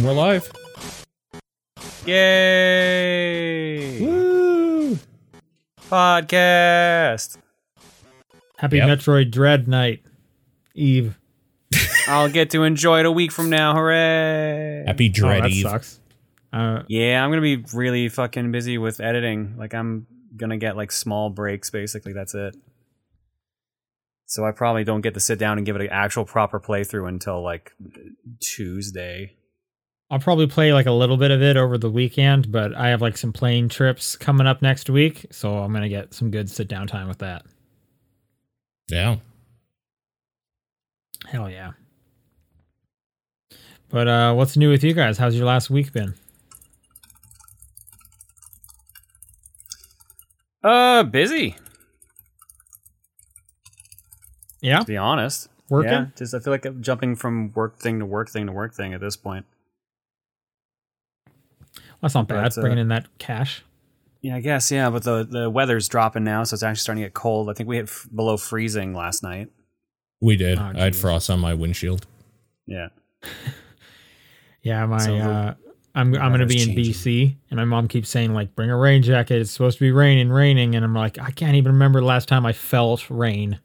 And we're live. Yay! Woo! Podcast. Happy Yep. Metroid Dread night, Eve. I'll get to enjoy it a week from now. Hooray! Happy oh, Dread that Eve. sucks. Uh, Yeah, I'm gonna be really fucking busy with editing. Like I'm gonna get like small breaks. Basically, that's it. So I probably don't get to sit down and give it an actual proper playthrough until like Tuesday. I'll probably play like a little bit of it over the weekend, but I have like some plane trips coming up next week, so I'm gonna get some good sit down time with that. Yeah. Hell yeah. But uh, what's new with you guys? How's your last week been? Uh, busy. Yeah, To be honest. working. Yeah, just I feel like I'm jumping from work thing to work thing to work thing at this point. That's not bad. But, uh, bringing in that cash. Yeah, I guess yeah, but the the weather's dropping now, so it's actually starting to get cold. I think we hit f- below freezing last night. We did. Oh, I had frost on my windshield. Yeah. Yeah, my So uh, I'm I'm gonna be in weather's BC, and my mom keeps saying like, bring a rain jacket. It's supposed to be raining, raining, and I'm like, I can't even remember the last time I felt rain.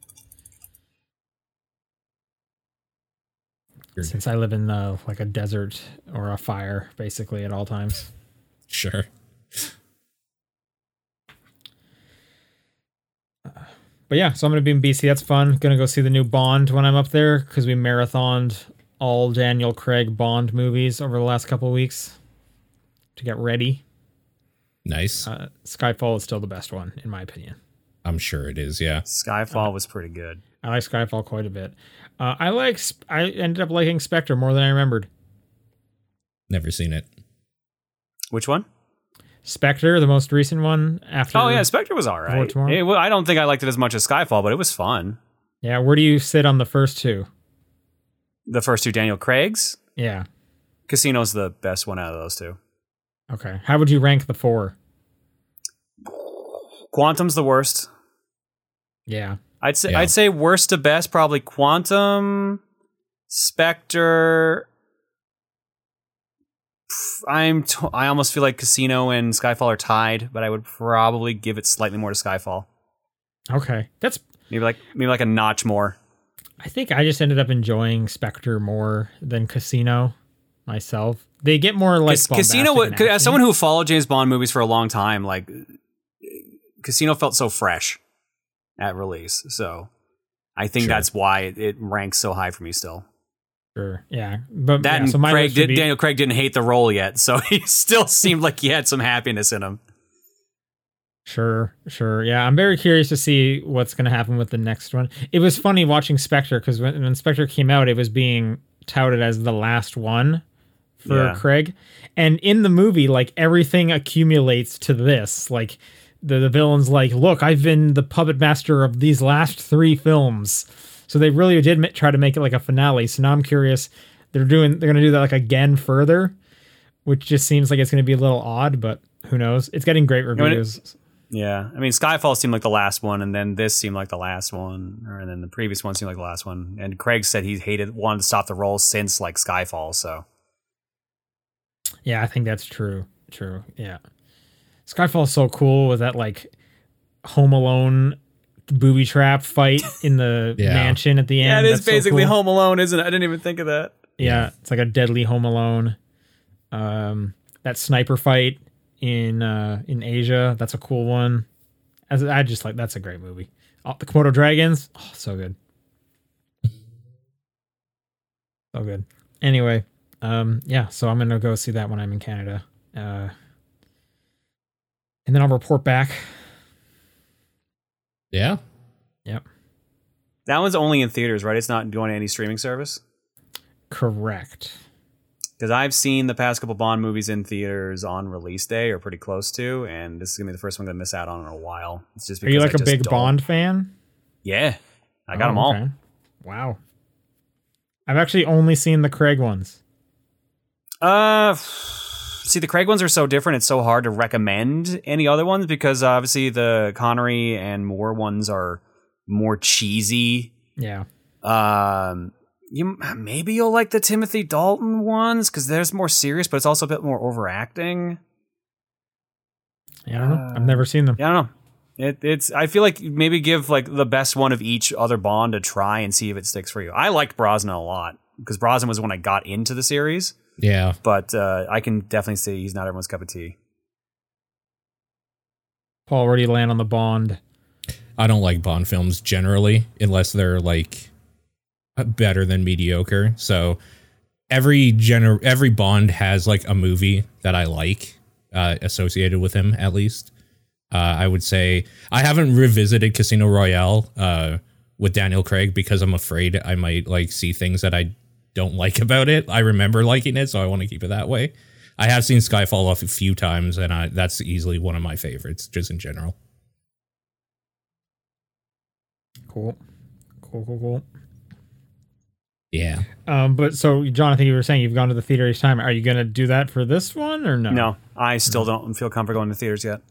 Since I live in uh, like a desert or a fire, basically at all times. Sure. But yeah, so I'm gonna be in BC. That's fun. Gonna go see the new Bond when I'm up there because we marathoned all Daniel Craig Bond movies over the last couple of weeks to get ready. Nice. Uh, Skyfall is still the best one in my opinion. I'm sure it is. Yeah. Skyfall was pretty good. I like Skyfall quite a bit. Uh, I like. I ended up liking Spectre more than I remembered. Never seen it. Which one? Spectre, the most recent one after. Oh yeah, Spectre was all right. It, well, I don't think I liked it as much as Skyfall, but it was fun. yeah. Where do you sit on the first two? The first two Daniel Craig's Yeah. Casino's the best one out of those two. Okay. How would you rank the four? Quantum's the worst. Yeah. I'd say Yeah. I'd say worst to best probably Quantum, Spectre. I'm t- I almost feel like Casino and Skyfall are tied, but I would probably give it slightly more to Skyfall. Okay. That's. Maybe like maybe like a notch more. I think I just ended up enjoying Spectre more than Casino myself. They get more like Casino, as someone who followed James Bond movies for a long time, like Casino felt so fresh at release. So I think that's why it, it ranks so high for me still. Sure. Yeah. But That yeah, and so my Craig did, be- Daniel Craig didn't hate the role yet, so he still seemed like he had some happiness in him. Sure, sure. Yeah, I'm very curious to see what's going to happen with the next one. It was funny watching Spectre because when, when Spectre came out, it was being touted as the last one for Yeah. Craig. And in the movie, like everything accumulates to this. Like the, the villain's like, look, I've been the puppet master of these last three films. So they really did try to make it like a finale. So now I'm curious. They're doing, they're going to do that like again further, which just seems like it's going to be a little odd, but who knows? It's getting great reviews. Yeah, I mean Skyfall seemed like the last one, and then this seemed like the last one, or and then the previous one seemed like the last one. And Craig said he hated wanted to stop the role since like Skyfall. So Yeah, I think that's true. True. Yeah. Skyfall's so cool with that like Home Alone booby trap fight in the Yeah. mansion at the end. That's so cool. Home Alone, isn't it? I didn't even think of that. Yeah, it's like a deadly Home Alone. Um, that sniper fight in uh in Asia, that's a cool one. As I just like that's a great movie. Oh, the Komodo dragons, oh, so good, so good. Anyway, um, yeah, so I'm gonna go see that when I'm in Canada, uh, and then I'll report back. Yeah. Yep. That one's only in theaters, right? It's not going to any streaming service. Correct. Because I've seen the past couple Bond movies in theaters on release day or pretty close to, and this is gonna be the first one I'm gonna miss out on in a while. It's just Are you like a big don't- Bond fan? Yeah, I got Oh, them all. okay. Wow. I've actually only seen the Craig ones. Uh, see, the Craig ones are so different. It's so hard to recommend any other ones because obviously the Connery and Moore ones are more cheesy. Yeah. Um, you maybe you'll like the Timothy Dalton ones because there's more serious, but it's also a bit more overacting. Yeah, I don't know. I've never seen them. Yeah, I don't know. It, it's. I feel like maybe give like the best one of each other Bond a try and see if it sticks for you. I liked Brosnan a lot because Brosnan was when I got into the series, Yeah. but uh, I can definitely say he's not everyone's cup of tea. Paul, where do you land on the Bond? I don't like Bond films generally unless they're like better than mediocre. So every gener every Bond has like a movie that I like uh, associated with him at least. Uh, I would say I haven't revisited Casino Royale uh, with Daniel Craig because I'm afraid I might like see things that I don't like about it. I remember liking it, so I want to keep it that way. I have seen Skyfall off a few times, and I, that's easily one of my favorites, just in general. Cool. Cool, cool, cool. Yeah. Um, but so, John, I think you were saying you've gone to the theater each time. Are you going to do that for this one or no? No, I still don't feel comfortable going to theaters yet.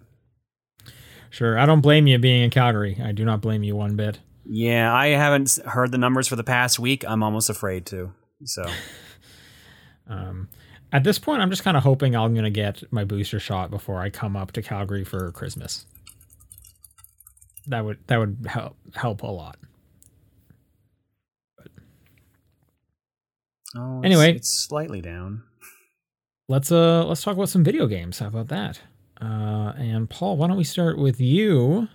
Sure. I don't blame you being in Calgary. I do not blame you one bit. Yeah, I haven't heard the numbers for the past week. I'm almost afraid to. So Um, at this point, I'm just kind of hoping I'm going to get my booster shot before I come up to Calgary for Christmas. That would that would help help a lot. oh, it's- Anyway. it's slightly down. Let's uh let's talk about some video games. How about that? Uh, and Paul, why don't we start with you?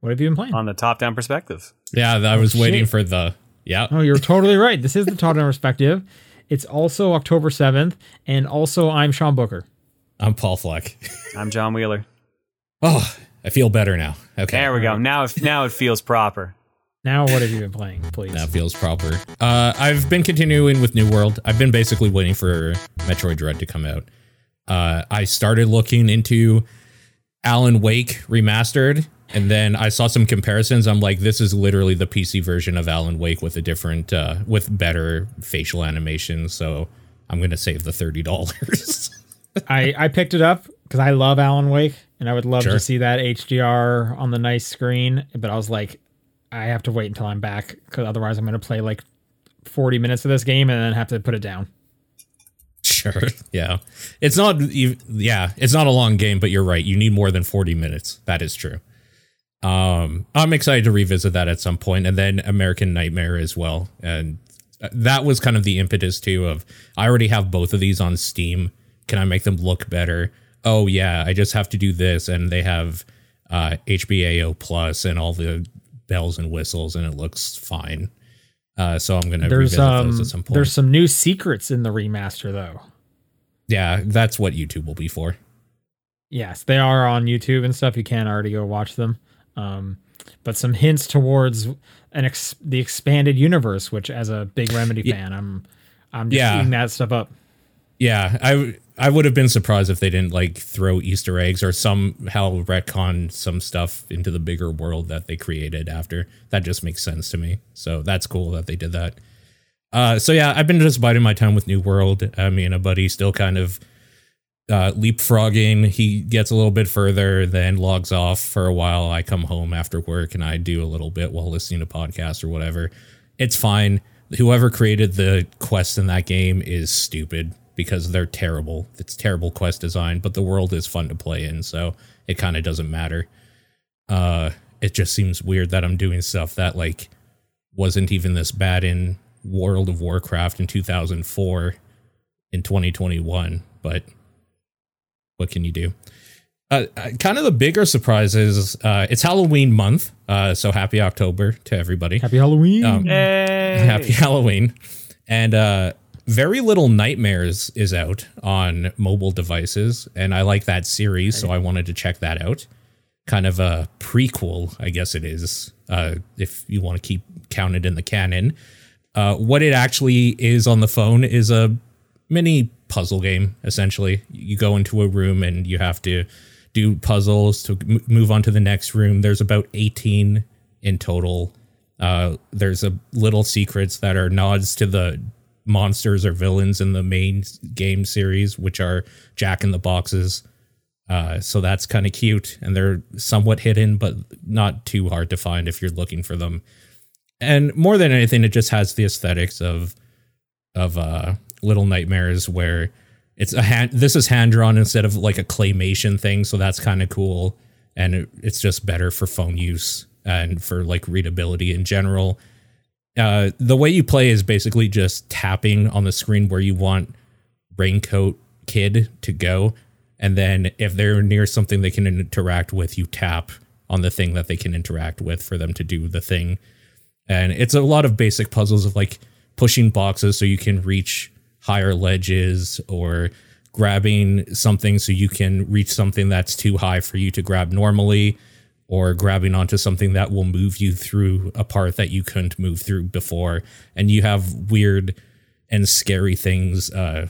What have you been playing? on the top-down perspective. Yeah, I was waiting shit. for the yeah. Oh, you're totally right. This is the Todd Perspective. It's also October 7th, and also I'm Sean Booker. I'm Paul Fleck. I'm John Wheeler. Oh, I feel better now. Okay. There we go. Now, it, now it feels proper. Now, what have you been playing, please? That feels proper. Uh, I've been continuing with New World. I've been basically waiting for Metroid Dread to come out. Uh, I started looking into Alan Wake remastered, and then I saw some comparisons. I'm like, this is literally the PC version of Alan Wake with a different, uh, with better facial animation. So I'm gonna save the thirty dollars. I, I picked it up because I love Alan Wake, and I would love Sure. to see that HDR on the nice screen. But I was like, I have to wait until I'm back because otherwise I'm going to play like 40 minutes of this game and then have to put it down. Sure. Yeah. It's not yeah, it's not a long game, but you're right. You need more than 40 minutes. That is true. Um I'm excited to revisit that at some point and then American Nightmare as well. And that was kind of the impetus too of I already have both of these on Steam. Can I make them look better? Oh yeah, I just have to do this and they have uh HBAO plus and all the bells and whistles and it looks fine. Uh, so I'm gonna There's revisit um those at some point. there's some new secrets in the remaster though. yeah, that's what YouTube will be for. Yes, they are on YouTube and stuff. You can already go watch them. Um, but some hints towards an ex- the expanded universe, which as a big Remedy Ye- fan, I'm I'm just Yeah. eating that stuff up. Yeah, I w- I would have been surprised if they didn't like throw Easter eggs or somehow retcon some stuff into the bigger world that they created after. That just makes sense to me. So that's cool that they did that. Uh, so yeah, I've been just biding my time with New World. Uh, me and a buddy still kind of uh, leapfrogging. He gets a little bit further, then logs off for a while. I come home after work and I do a little bit while listening to podcasts or whatever. It's fine. Whoever created the quest in that game is stupid because they're terrible. It's terrible quest design, but the world is fun to play in, so it kind of doesn't matter. Uh, it just seems weird that I'm doing stuff that like wasn't even this bad in World of Warcraft in 2004 in 2021, but what can you do? Uh, uh, kind of the bigger surprise is uh, it's Halloween month, uh, so happy October to everybody. Happy Halloween! Um, Hey. Happy Halloween. And uh Very Little Nightmares is out on mobile devices and I like that series so I wanted to check that out. Kind of a prequel, I guess it is. Uh if you want to keep counted in the canon. Uh what it actually is on the phone is a mini puzzle game essentially. You go into a room and you have to do puzzles to move on to the next room. There's about 18 in total. Uh, there's a little secrets that are nods to the monsters or villains in the main game series, which are Jack in the Boxes. Uh, so that's kind of cute, and they're somewhat hidden, but not too hard to find if you're looking for them. and more than anything, it just has the aesthetics of of uh, Little Nightmares, where it's a hand. This is hand drawn instead of like a claymation thing, so that's kind of cool, and it, it's just better for phone use and for like readability in general. Uh, the way you play is basically just tapping on the screen where you want Raincoat Kid to go, and then if they're near something they can interact with, you tap on the thing that they can interact with for them to do the thing. And it's a lot of basic puzzles of like pushing boxes so you can reach higher ledges or grabbing something so you can reach something that's too high for you to grab normally or grabbing onto something that will move you through a part that you couldn't move through before. And you have weird and scary things uh,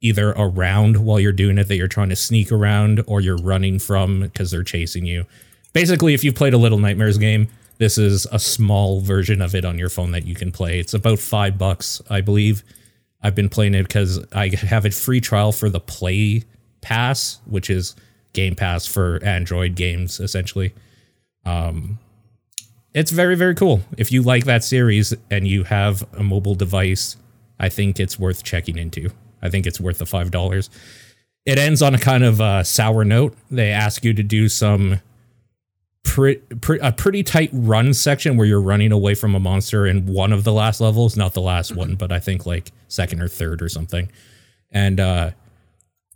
either around while you're doing it that you're trying to sneak around or you're running from because they're chasing you. Basically if you've played a little nightmares game this is a small version of it on your phone that you can play. It's about five bucks i believe i've been playing it because i have a free trial for the play pass which is game pass for android games essentially. Um it's very very cool. If you like that series and you have a mobile device i think it's worth checking into. I think it's worth the five dollars. It ends on a kind of uh, sour note. They ask you to do some pre- pre- a pretty tight run section where you're running away from a monster in one of the last levels, not the last one, but I think like second or third or something. And uh,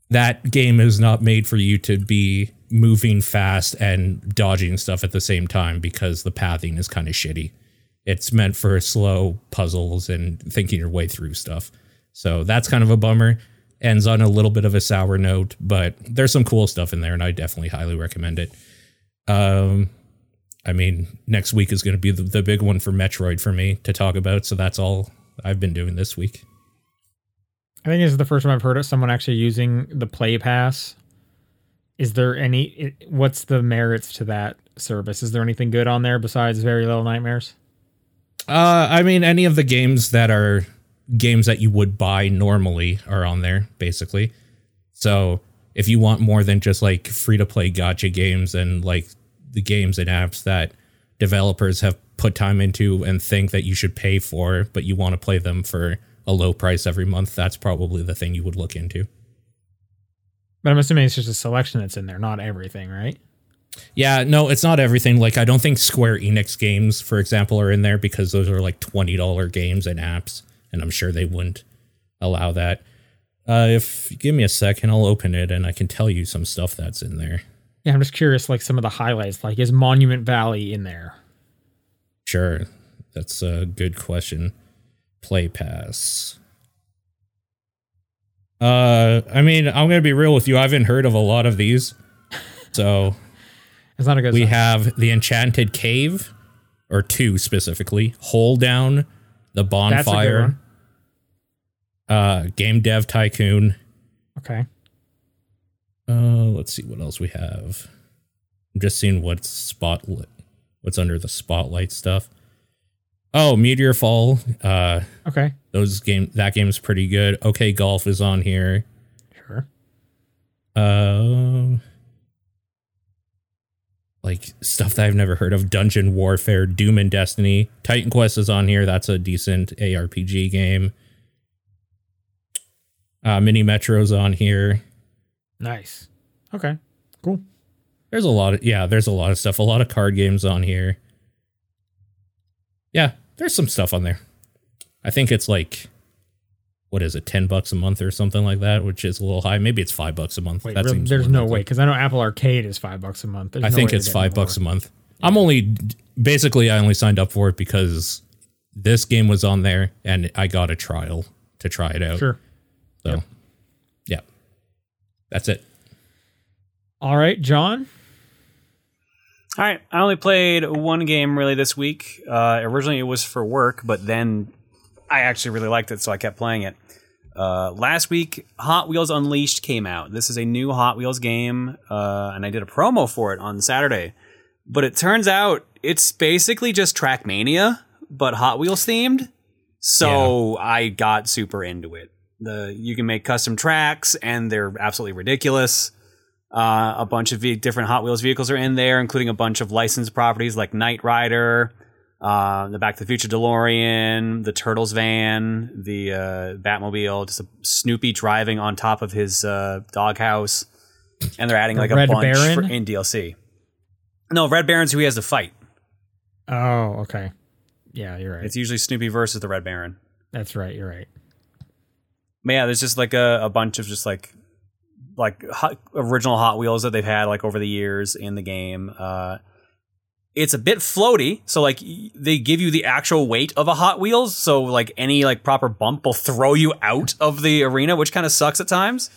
that game is not made for you to be moving fast and dodging stuff at the same time because the pathing is kind of shitty. It's meant for slow puzzles and thinking your way through stuff. So that's kind of a bummer. Ends on a little bit of a sour note, but there's some cool stuff in there, and I definitely highly recommend it. Um, I mean, next week is going to be the, the big one for Metroid for me to talk about. So that's all I've been doing this week. I think this is the first time I've heard of someone actually using the Play Pass. Is there any? What's the merits to that service? Is there anything good on there besides Very Little Nightmares? Uh, I mean, any of the games that are games that you would buy normally are on there, basically. So if you want more than just like free to play gotcha games and like the games and apps that developers have put time into and think that you should pay for, but you want to play them for a low price every month, that's probably the thing you would look into. But I'm assuming it's just a selection that's in there, not everything, right? Yeah, no, it's not everything. Like I don't think Square Enix games, for example, are in there because those are like twenty dollar games and apps, and I'm sure they wouldn't allow that. Uh, if give me a second, I'll open it and I can tell you some stuff that's in there. Yeah, I'm just curious, like some of the highlights. Like, is Monument Valley in there? Sure, that's a good question. Play Pass. Uh, I mean, I'm gonna be real with you. I haven't heard of a lot of these, so it's not a good. We have the Enchanted Cave, or two specifically. Hole Down, the Bonfire, uh, Game Dev Tycoon. Okay. Uh, let's see what else we have. I'm just seeing what's spotlight, what's under the spotlight stuff. Oh, Meteorfall. Uh, okay. Those game that game's pretty good. Okay, Golf is on here. Sure. Uh, like stuff that I've never heard of. Dungeon Warfare, Doom and Destiny. Titan Quest is on here. That's a decent ARPG game. Uh, Mini Metro's on here. Nice. Okay. Cool. There's a lot of yeah, there's a lot of stuff. A lot of card games on here. Yeah, there's some stuff on there. I think it's like what is it, ten bucks a month or something like that, which is a little high. Maybe it's five bucks a month. Wait, that really, there's no way because I know Apple Arcade is five bucks a month. There's I no think way it's five bucks a month. I'm only basically I only signed up for it because this game was on there and I got a trial to try it out. Sure. So, Yep. Yeah, that's it. All right, John. All right, I only played one game really this week. Uh, originally, it was for work, but then I actually really liked it, so I kept playing it. Uh, last week, Hot Wheels Unleashed came out. This is a new Hot Wheels game, uh, and I did a promo for it on Saturday. But it turns out it's basically just Trackmania, but Hot Wheels themed. So I got super into it. The you can make custom tracks, and they're absolutely ridiculous. Uh, a bunch of ve- different Hot Wheels vehicles are in there, including a bunch of licensed properties like Knight Rider, uh, the Back to the Future DeLorean, the Turtles van, the uh, Batmobile, just a Snoopy driving on top of his uh, doghouse, and they're adding The like a bunch for, in DLC. No, Red Baron's who he has to fight. Oh, okay. Yeah, you're right. It's usually Snoopy versus the Red Baron. That's right. You're right. But yeah, there's just like a, a bunch of just like like hot, original Hot Wheels that they've had like over the years in the game. Uh, it's a bit floaty, so like they give you the actual weight of a Hot Wheels, so like any like proper bump will throw you out of the arena, which kind of sucks at times.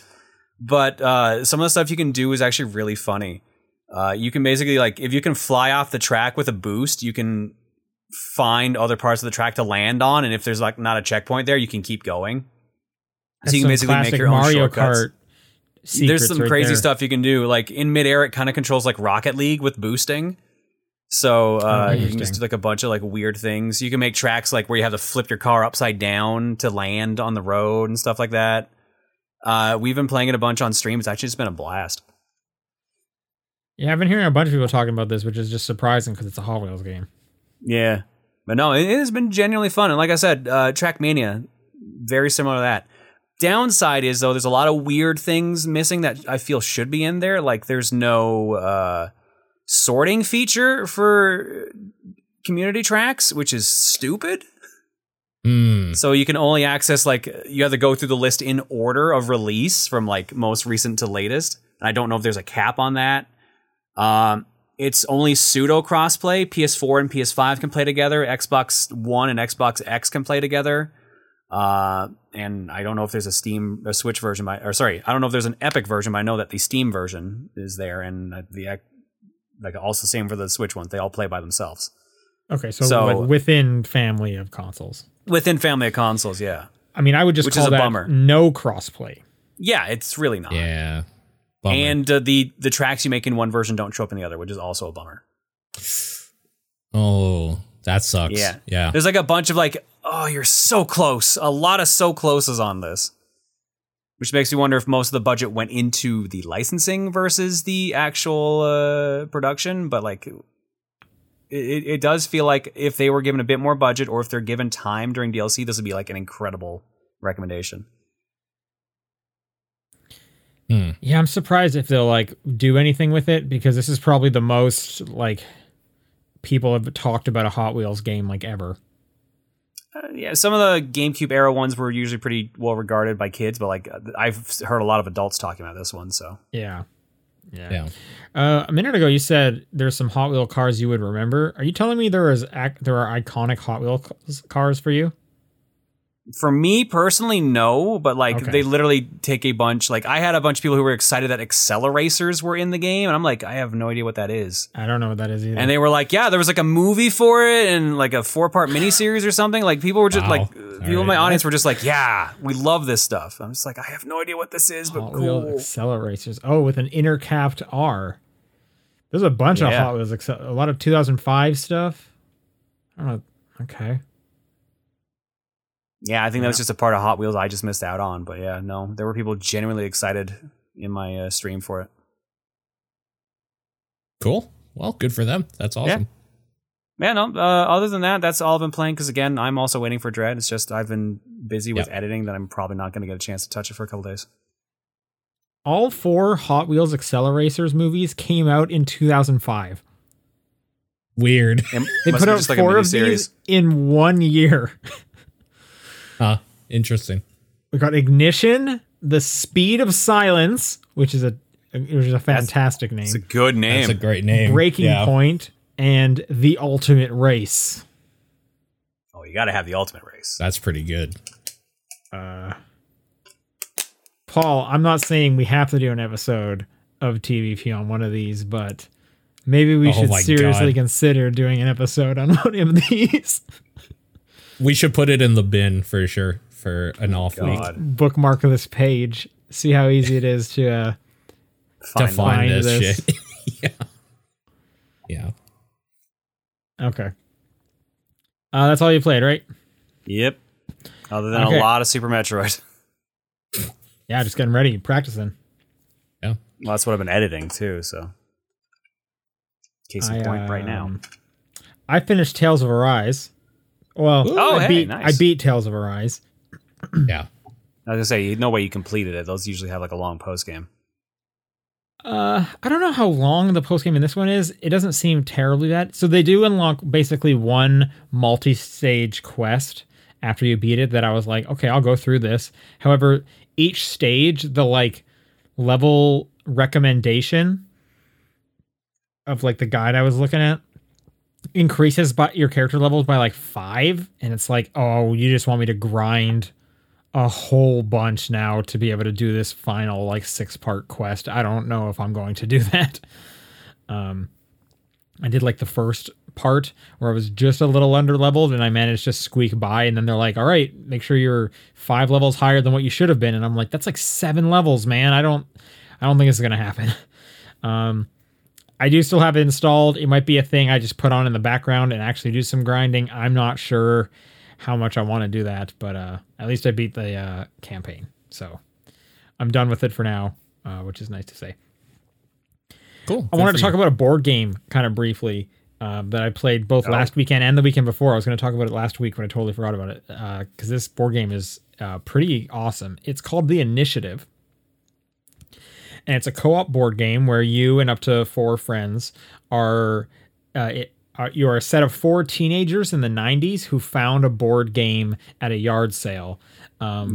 But uh, some of the stuff you can do is actually really funny. Uh, you can basically like if you can fly off the track with a boost, you can find other parts of the track to land on, and if there's like not a checkpoint there, you can keep going. So you can basically make your own Mario shortcuts. Kart. There's some right crazy there. stuff you can do. Like in midair, it kind of controls like Rocket League with boosting. So uh, Oh, you can just do like a bunch of like weird things. You can make tracks like where you have to flip your car upside down to land on the road and stuff like that. Uh, we've been playing it a bunch on stream. It's actually just been a blast. Yeah, I've been hearing a bunch of people talking about this, which is just surprising because it's a Hot Wheels game. Yeah, but no, it, it has been genuinely fun. And like I said, uh, Trackmania, very similar to that. Downside is though, there's a lot of weird things missing that I feel should be in there. Like there's no uh, sorting feature for community tracks, which is stupid. Hmm. So you can only access like you have to go through the list in order of release from like most recent to latest. And I don't know if there's a cap on that. Um, it's only pseudo crossplay. PS4 and PS5 can play together. Xbox One and Xbox X can play together. Uh, and I don't know if there's a Steam, a Switch version, by, or sorry, I don't know if there's an Epic version, but I know that the Steam version is there, and uh, the like also same for the Switch ones. They all play by themselves Okay, so, So- like within family of consoles. within family of consoles. Yeah, I mean, I would just Which is a that bummer. no crossplay. yeah, it's really not. Yeah. Bummer. And uh, the the tracks you make in one version don't show up in the other, which is also a bummer. oh, that sucks. Yeah. Yeah. There's like a bunch of like, oh, you're so close. A lot of so closes on this. Which makes me wonder if most of the budget went into the licensing versus the actual uh, production. But like, it, it it does feel like if they were given a bit more budget or if they're given time during DLC, this would be like an incredible recommendation. Hmm. Yeah, I'm surprised if they'll like do anything with it because this is probably the most like people have talked about a Hot Wheels game like ever. Uh, yeah, some of the GameCube era ones were usually pretty well regarded by kids, but like I've heard a lot of adults talking about this one. So Yeah. Yeah. Yeah. Uh, a minute ago, you said there's some Hot Wheel cars you would remember. Are you telling me there is ac- there are iconic Hot Wheel c- cars for you? For me personally, no, but like Okay. they literally take a bunch. Like I had a bunch of people who were excited that Acceleracers were in the game, and I'm like, I have no idea what that is. I don't know what that is either. And they were like, yeah, there was like a movie for it and like a four part miniseries or something. Like people were just Wow. like, people in my audience were just like, yeah, we love this stuff. I'm just like, I have no idea what this is, but Hot cool. Acceleracers. Oh, with an inner capped R. There's a bunch of Hot Wheels, a lot of 2005 stuff. I don't know. Okay. Yeah, I think that was just a part of Hot Wheels I just missed out on. But yeah, no, there were people genuinely excited in my uh, stream for it. Cool. Well, good for them. That's awesome. Yeah, no. Uh, other than that, that's all I've been playing. Because again, I'm also waiting for Dread. It's just I've been busy with Yep. editing that I'm probably not going to get a chance to touch it for a couple days. All four Hot Wheels Acceleracers movies came out in 2005. Weird. It They put out just like four of miniseries. these in one year. Huh. Interesting. We got Ignition, The Speed of Silence, which is a which is a fantastic name. It's a good name. It's a great name. Breaking yeah. Point, and The Ultimate Race. oh, you got to have the ultimate race. That's pretty good. Uh, Paul, I'm not saying we have to do an episode of TVP on one of these, but maybe we Oh should seriously God. consider doing an episode on one of these. We should put it in the bin for sure for an off week Bookmark this page. See how easy it is to. Uh, to find Find this, this. shit. yeah. Yeah. okay. Uh, that's all you played, right? Yep. Other than Okay. a lot of Super Metroid. Yeah, just getting ready, practicing. Yeah. Well, that's what I've been editing too. So, case in I, point, right now. um, I finished Tales of Arise. Well, Oh, I hey, beat nice. I beat Tales of Arise. Yeah. I was gonna say, no way you completed it. Those usually have like a long post game. Uh, I don't know how long the post game in this one is. It doesn't seem terribly bad. So they do unlock basically one multi-stage quest after you beat it. That I was like, okay, I'll go through this. However, each stage, the like level recommendation of like the guide I was looking at increases by your character levels by like five, and it's like, oh, you just want me to grind a whole bunch now to be able to do this final like six part quest. I don't know if I'm going to do that. Um, I did like the first part where I was just a little under leveled and I managed to squeak by. And then they're like, all right, make sure you're five levels higher than what you should have been. And I'm like, that's like seven levels, man. I don't, I don't think it's to happen. Um, I do still have it installed. It might be a thing I just put on in the background and actually do some grinding. I'm not sure how much I want to do that, but uh, at least I beat the uh, campaign. So I'm done with it for now, uh, which is nice to say. Cool. I wanted to talk about a board game kind of briefly um, that I played both Oh. last weekend and the weekend before. I was going to talk about it last week, but I totally forgot about it because this board game is uh, pretty awesome. It's called The Initiative. And it's a co op board game where you and up to four friends are. Uh, it, are, you are a set of four teenagers in the 90s who found a board game at a yard sale. Um,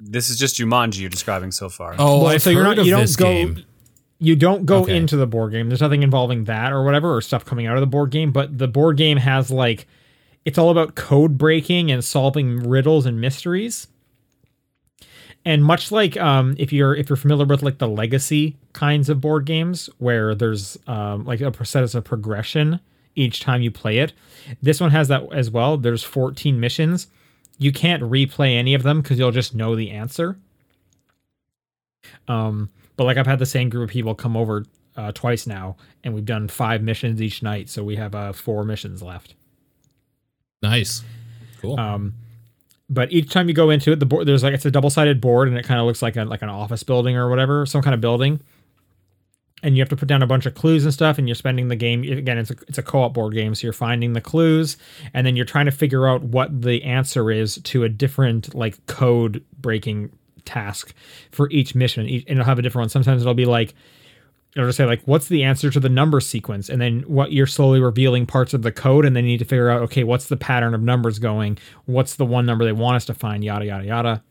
this is just Jumanji you're describing so far. Oh, well, I've so you're not you don't go game. you don't go Okay. into the board game. There's nothing involving that or whatever or stuff coming out of the board game, but the board game has like it's all about code breaking and solving riddles and mysteries. And much like um, if you're if you're familiar with like the legacy kinds of board games where there's um, like a process of progression each time you play it, this one has that as well. There's 14 missions. You can't replay any of them because you'll just know the answer. Um, but like I've had the same group of people come over uh, twice now, and we've done five missions each night, so we have uh, four missions left. Nice. Cool. Um, but each time you go into it, the board there's like it's a double sided board, and it kind of looks like a like an office building or whatever, some kind of building. And you have to put down a bunch of clues and stuff, and you're spending the game again. It's a it's a co op board game, so you're finding the clues, and then you're trying to figure out what the answer is to a different like code breaking task for each mission. And it'll have a different one. Sometimes it'll be like just say like what's the answer to the number sequence? And then what you're slowly revealing parts of the code and then you need to figure out okay what's the pattern of numbers going? What's the one number they want us to find? Yada yada yada.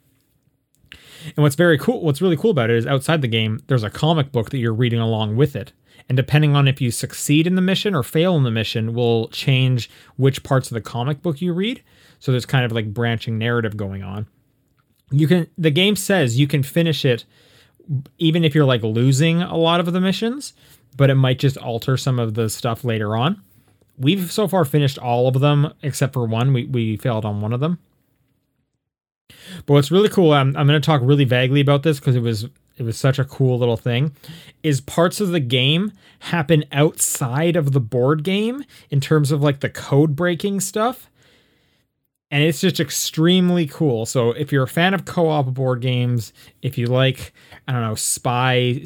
And what's very cool what's really cool about it is outside the game there's a comic book that you're reading along with it. And depending on if you succeed in the mission or fail in the mission will change which parts of the comic book you read. So there's kind of like branching narrative going on. You can the game says you can finish it even if you're like losing a lot of the missions, but it might just alter some of the stuff later on. We've so far finished all of them except for one. We we failed on one of them. But what's really cool, I'm, I'm going to talk really vaguely about this because it was it was such a cool little thing, is parts of the game happen outside of the board game in terms of like the code breaking stuff and it's just extremely cool. So if you're a fan of co-op board games, if you like, I don't know, spy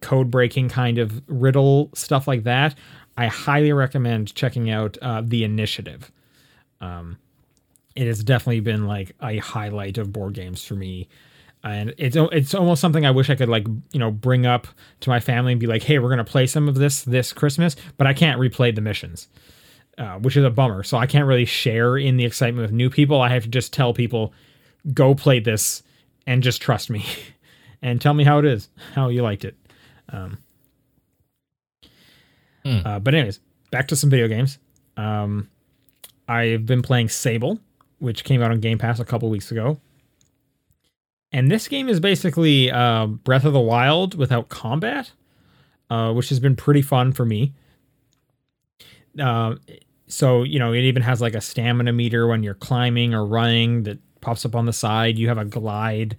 code breaking kind of riddle stuff like that, I highly recommend checking out uh, the Initiative. Um, it has definitely been like a highlight of board games for me. And it's it's almost something I wish I could like you know bring up to my family and be like, hey, we're gonna play some of this this Christmas, but I can't replay the missions uh, which is a bummer. So I can't really share in the excitement with new people. I have to just tell people, go play this and just trust me and tell me how it is, how you liked it. Um, Hmm. uh, but anyways, back to some video games. Um, I've been playing Sable, which came out on Game Pass a couple weeks ago. And this game is basically uh, Breath of the Wild without combat, uh, which has been pretty fun for me. Uh, so you know it even has like a stamina meter when you're climbing or running that pops up on the side. You have a glide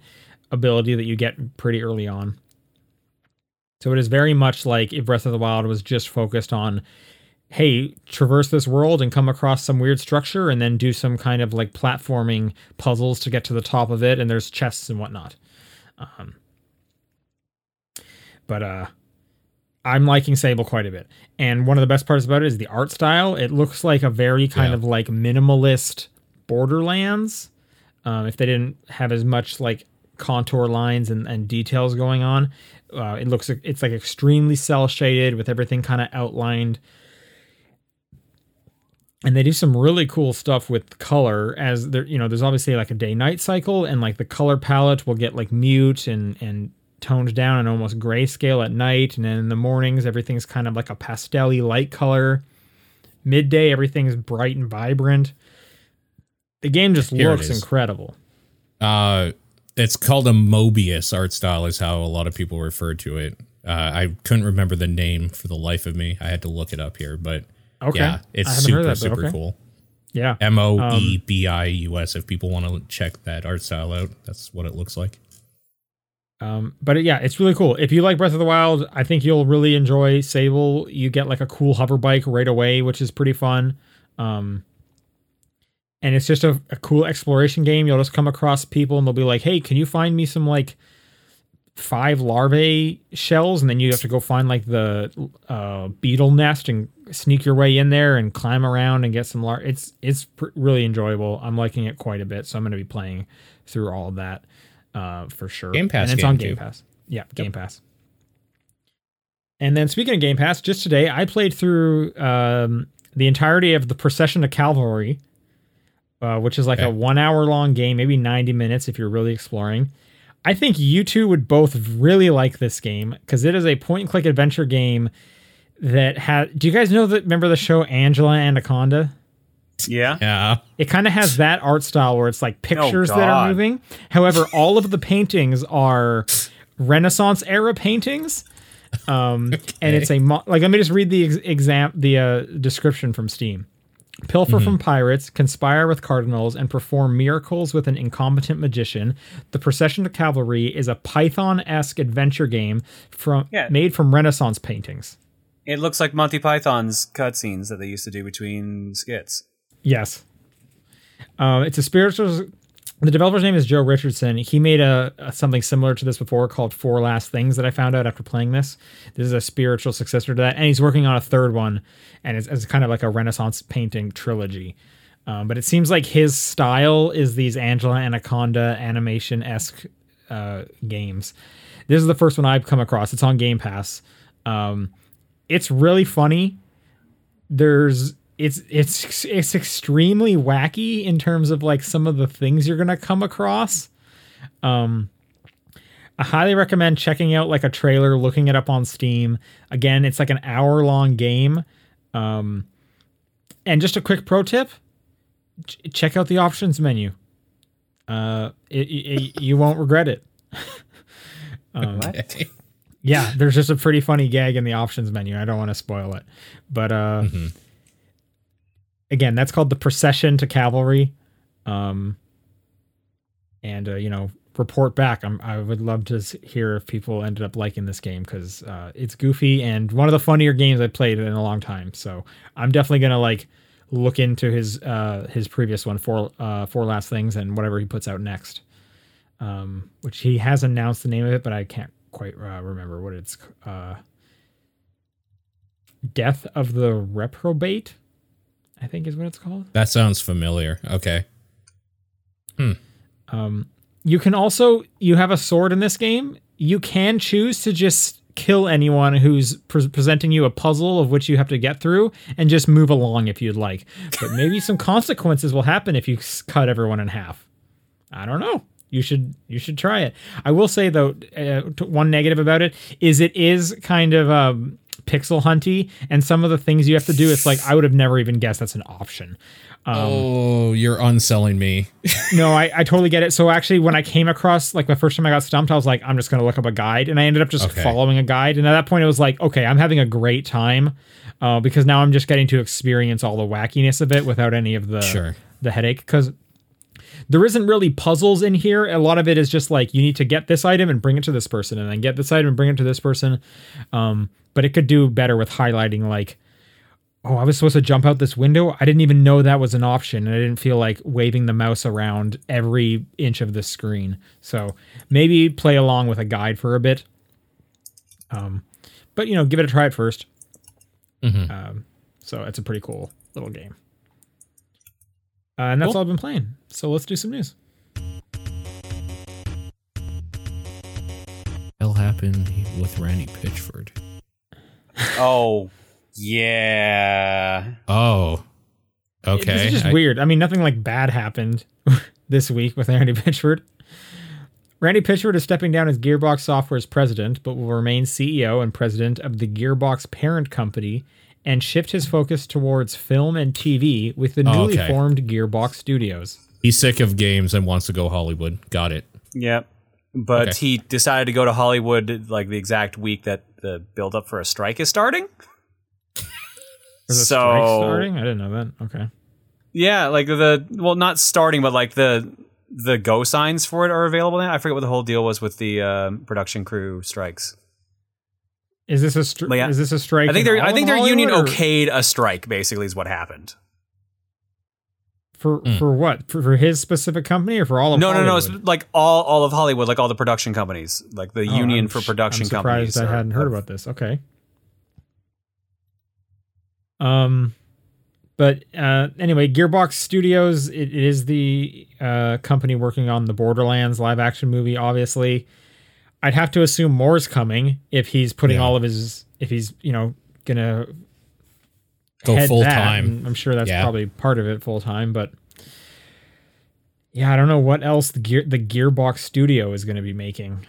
ability that you get pretty early on. So it is very much like if breath of the wild was just focused on hey traverse this world and come across some weird structure and then do some kind of like platforming puzzles to get to the top of it and there's chests and whatnot. Um, but uh I'm liking Sable quite a bit. And one of the best parts about it is the art style. It looks like a very kind Yeah. of like minimalist Borderlands. Um, if they didn't have as much like contour lines and, and details going on, uh, it looks it's like extremely cell shaded with everything kind of outlined. And they do some really cool stuff with color as there, you know, there's obviously like a day night cycle and like the color palette will get like mute and, and toned down and almost grayscale at night. And then in the mornings, everything's kind of like a pastel light color. Midday, everything's bright and vibrant. The game just Here looks incredible. Uh, it's called a Moebius art style, is how a lot of people refer to it. Uh, I couldn't remember the name for the life of me. I had to look it up here, but Okay. yeah, it's super that, super okay. cool. Yeah. M O E B I U S. If people want to check that art style out, that's what it looks like. Um, but yeah, it's really cool. If you like Breath of the Wild, I think you'll really enjoy Sable. You get like a cool hover bike right away, which is pretty fun. Um, and it's just a, a cool exploration game. You'll just come across people and they'll be like, "Hey, can you find me some like five larvae shells?" And then you have to go find like the uh, beetle nest and sneak your way in there and climb around and get some lar. It's it's pr- really enjoyable. I'm liking it quite a bit, so I'm going to be playing through all of that uh, for sure. Game Pass and it's game, on too. Game Pass. Yeah, Game Pass. And then speaking of Game Pass, just today I played through um, the entirety of the Procession of Cavalry, uh, which is like a one hour long game, maybe 90 minutes if you're really exploring. I think you two would both really like this game because it is a point and click adventure game that had. Do you guys know that? Remember the show Angela Anaconda? Yeah. Yeah. It kind of has that art style where it's like pictures that are moving. However, all of the paintings are Renaissance era paintings. Um, and it's a mo- like let me just read the ex- exam the uh, description from Steam. Pilfer from pirates, conspire with cardinals, and perform miracles with an incompetent magician. The Procession to Cavalry is a Python-esque adventure game from Yeah. made from Renaissance paintings. It looks like Monty Python's cutscenes that they used to do between skits. Yes. Um, it's a spiritual. The developer's name is Joe Richardson. He made a, a something similar to this before called Four Last Things that I found out after playing this. This is a spiritual successor to that, and he's working on a third one, and it's, it's kind of like a Renaissance painting trilogy. Um, but it seems like his style is these Angela Anaconda animation esque uh, games. This is the first one I've come across. It's on Game Pass. Um, it's really funny there's it's it's it's extremely wacky in terms of like some of the things you're gonna come across. Um, I highly recommend checking out like a trailer, looking it up on Steam. Again, it's like an hour long game. Um, and just a quick pro tip: ch- check out the options menu. Uh, it, it, you won't regret it. Um, yeah, there's just a pretty funny gag in the options menu. I don't want to spoil it, but uh, Mhm. Again, that's called the procession to cavalry. Um, and uh, you know, report back. I'm, I would love to hear if people ended up liking this game because uh, it's goofy and one of the funnier games I've played in a long time. So I'm definitely gonna like look into his uh his previous one for uh four last things and whatever he puts out next. Um, which he has announced the name of it, but I can't quite uh, remember what it's uh Death of the Reprobate, I think is what it's called. That sounds familiar. Okay. Um, you can also you have a sword in this game. You can choose to just kill anyone who's pre- presenting you a puzzle of which you have to get through, and just move along if you'd like. But maybe some consequences will happen if you cut everyone in half. I don't know. You should you should try it. I will say though, uh, one negative about it is it is kind of um, pixel hunty, and some of the things you have to do, it's like I would have never even guessed that's an option. Um, oh, you're unselling me. no, I, I totally get it. So actually, when I came across like the first time I got stumped, I was like, I'm just gonna look up a guide, and I ended up just Okay. following a guide. And at that point, it was like, okay, I'm having a great time uh, because now I'm just getting to experience all the wackiness of it without any of the Sure. the headache. Because there isn't really puzzles in here. A lot of it is just like you need to get this item and bring it to this person, and then get this item and bring it to this person. Um, but it could do better with highlighting like oh, I was supposed to jump out this window. I didn't even know that was an option. And I didn't feel like waving the mouse around every inch of the screen. So maybe play along with a guide for a bit. Um, but you know, give it a try at 1st Mhm. Um, so it's a pretty cool little game. Uh, and that's Cool. all I've been playing. So let's do some news. hell happened with Randy Pitchford? Oh, yeah. Oh, This okay. is just I- weird. I mean, nothing like bad happened this week with Randy Pitchford. Randy Pitchford is stepping down as Gearbox Software's president, but will remain CEO and president of the Gearbox parent company and shift his focus towards film and TV with the Oh, newly okay. formed Gearbox Studios. He's sick of games and wants to go Hollywood. Got it. Yep. But Okay. he decided to go to Hollywood like the exact week that the build up for a strike is starting. There's a So- strike starting? I didn't know that. Okay. Yeah, like the well, not starting, but like the the go signs for it are available now. I forget what the whole deal was with the um, production crew strikes. Is this a stri- yeah, is this a strike? I think in their I think of their union or okayed a strike. Basically, is what happened. for Mm. for what? For, for his specific company or for all of No, no, no. It's Hollywood? like all all of Hollywood, like all the production companies, like the Oh, union I'm for sh- production I'm surprised companies. I hadn't heard have- about this. Okay. Um, but uh, anyway, Gearbox Studios it, it is the uh, company working on the Borderlands live action movie. Obviously, I'd have to assume more's coming if he's putting Yeah. all of his if he's you know gonna Go full time. I'm sure that's Yeah. probably part of it full time, but. Yeah, I don't know what else the gear the Gearbox Studio is going to be making.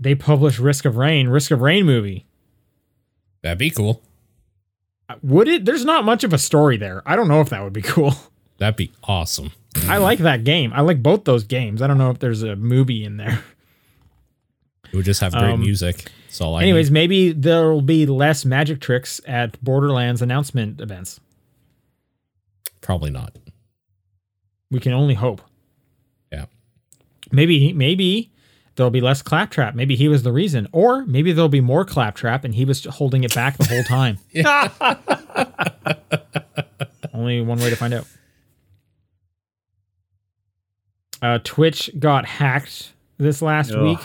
They publish Risk of Rain, Risk of Rain movie. That'd be cool. Uh, would it? There's not much of a story there. I don't know if that would be cool. That'd be awesome. I like that game. I like both those games. I don't know if there's a movie in there. It would just have great Um, music. That's all I Anyways, need. maybe there will be less magic tricks at Borderlands announcement events. Probably not. We can only hope. Yeah. Maybe maybe there'll be less claptrap. Maybe he was the reason, or maybe there'll be more claptrap and he was holding it back the whole time. Only one way to find out. Uh, Twitch got hacked this last Ugh. week.